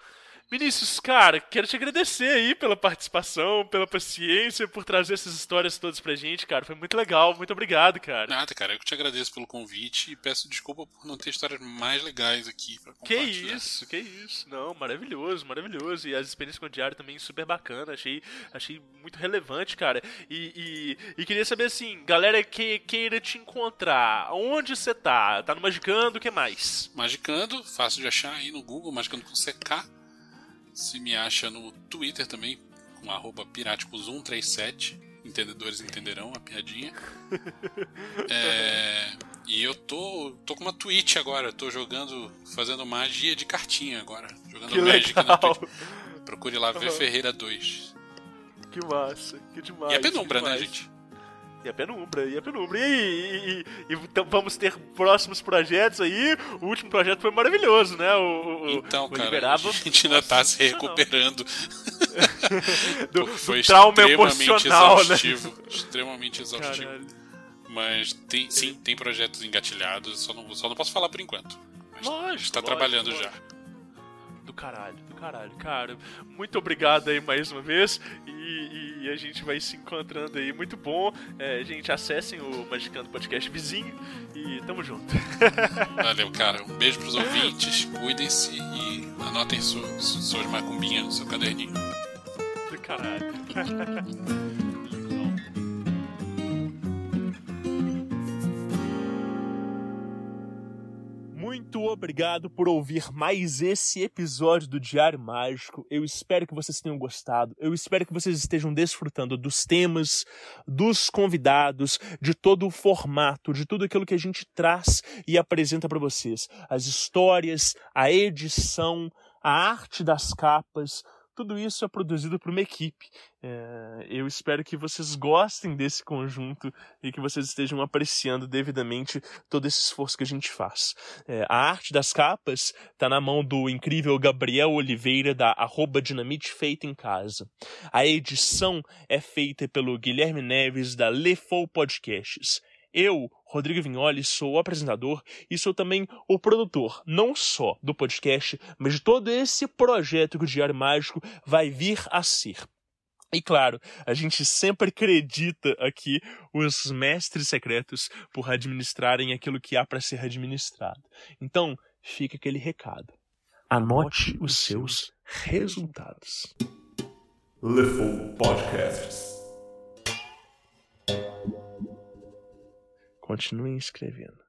Vinícius, cara, quero te agradecer aí pela participação, pela paciência, por trazer essas histórias todas pra gente, cara. Foi muito legal, muito obrigado, cara. Nada, cara, eu que te agradeço pelo convite e peço desculpa por não ter histórias mais legais aqui pra Que compartilhar. isso, que isso. Não, maravilhoso, maravilhoso. E as experiências com o diário também super bacana. Achei, achei muito relevante, cara. E, e, e queria saber assim, galera que queira te encontrar, onde você tá? Tá no Magicando, o que mais? Magicando, fácil de achar aí no Google, Magicando com CK. Se me acha no Twitter também, com arroba piráticos137. Entendedores entenderão a piadinha. É, e eu tô, tô com uma Twitch agora, tô jogando, fazendo magia de cartinha agora. Jogando Que Magic na legal. Twitch. Procure lá, ver Aham. Ferreira 2. Que massa, que demais. E a penumbra, né, gente? E a penumbra, e a penumbra. E, e, e- e então vamos ter próximos projetos aí. O último projeto foi maravilhoso, né? O, o- Então, o cara, Liberava- a gente ainda tá se recuperando. do, Foi do trauma extremamente emocional, né? exaustivo. Extremamente exaustivo. Caralho. Mas tem, sim, tem projetos engatilhados, só não, só não posso falar por enquanto. Mas Lógico, a gente tá lógico, trabalhando lógico. já. Do caralho, do caralho, cara. Muito obrigado aí mais uma vez. E, e a gente vai se encontrando aí. Muito bom. É, gente, acessem o Magicando Podcast vizinho. E tamo junto. Valeu, cara. Um beijo pros ouvintes, cuidem-se e anotem su, su, suas macumbinhas no seu caderninho. Do caralho. Muito obrigado por ouvir mais esse episódio do Diário Mágico. Eu espero que vocês tenham gostado. Eu espero que vocês estejam desfrutando dos temas, dos convidados, de todo o formato, de tudo aquilo que a gente traz e apresenta para vocês. As histórias, a edição, a arte das capas, tudo isso é produzido por uma equipe. É, eu espero que vocês gostem desse conjunto e que vocês estejam apreciando devidamente todo esse esforço que a gente faz. É, a arte das capas está na mão do incrível Gabriel Oliveira, da arroba Dinamite Feita em Casa. A edição é feita pelo Guilherme Neves, da Lefou Podcasts. Eu, Rodrigo Vignoli, sou o apresentador e sou também o produtor, não só do podcast, mas de todo esse projeto que o Diário Mágico vai vir a ser. E claro, a gente sempre acredita aqui os mestres secretos por administrarem aquilo que há para ser administrado. Então, fica aquele recado. Anote os seus resultados. Lefou Podcasts. Continuem escrevendo.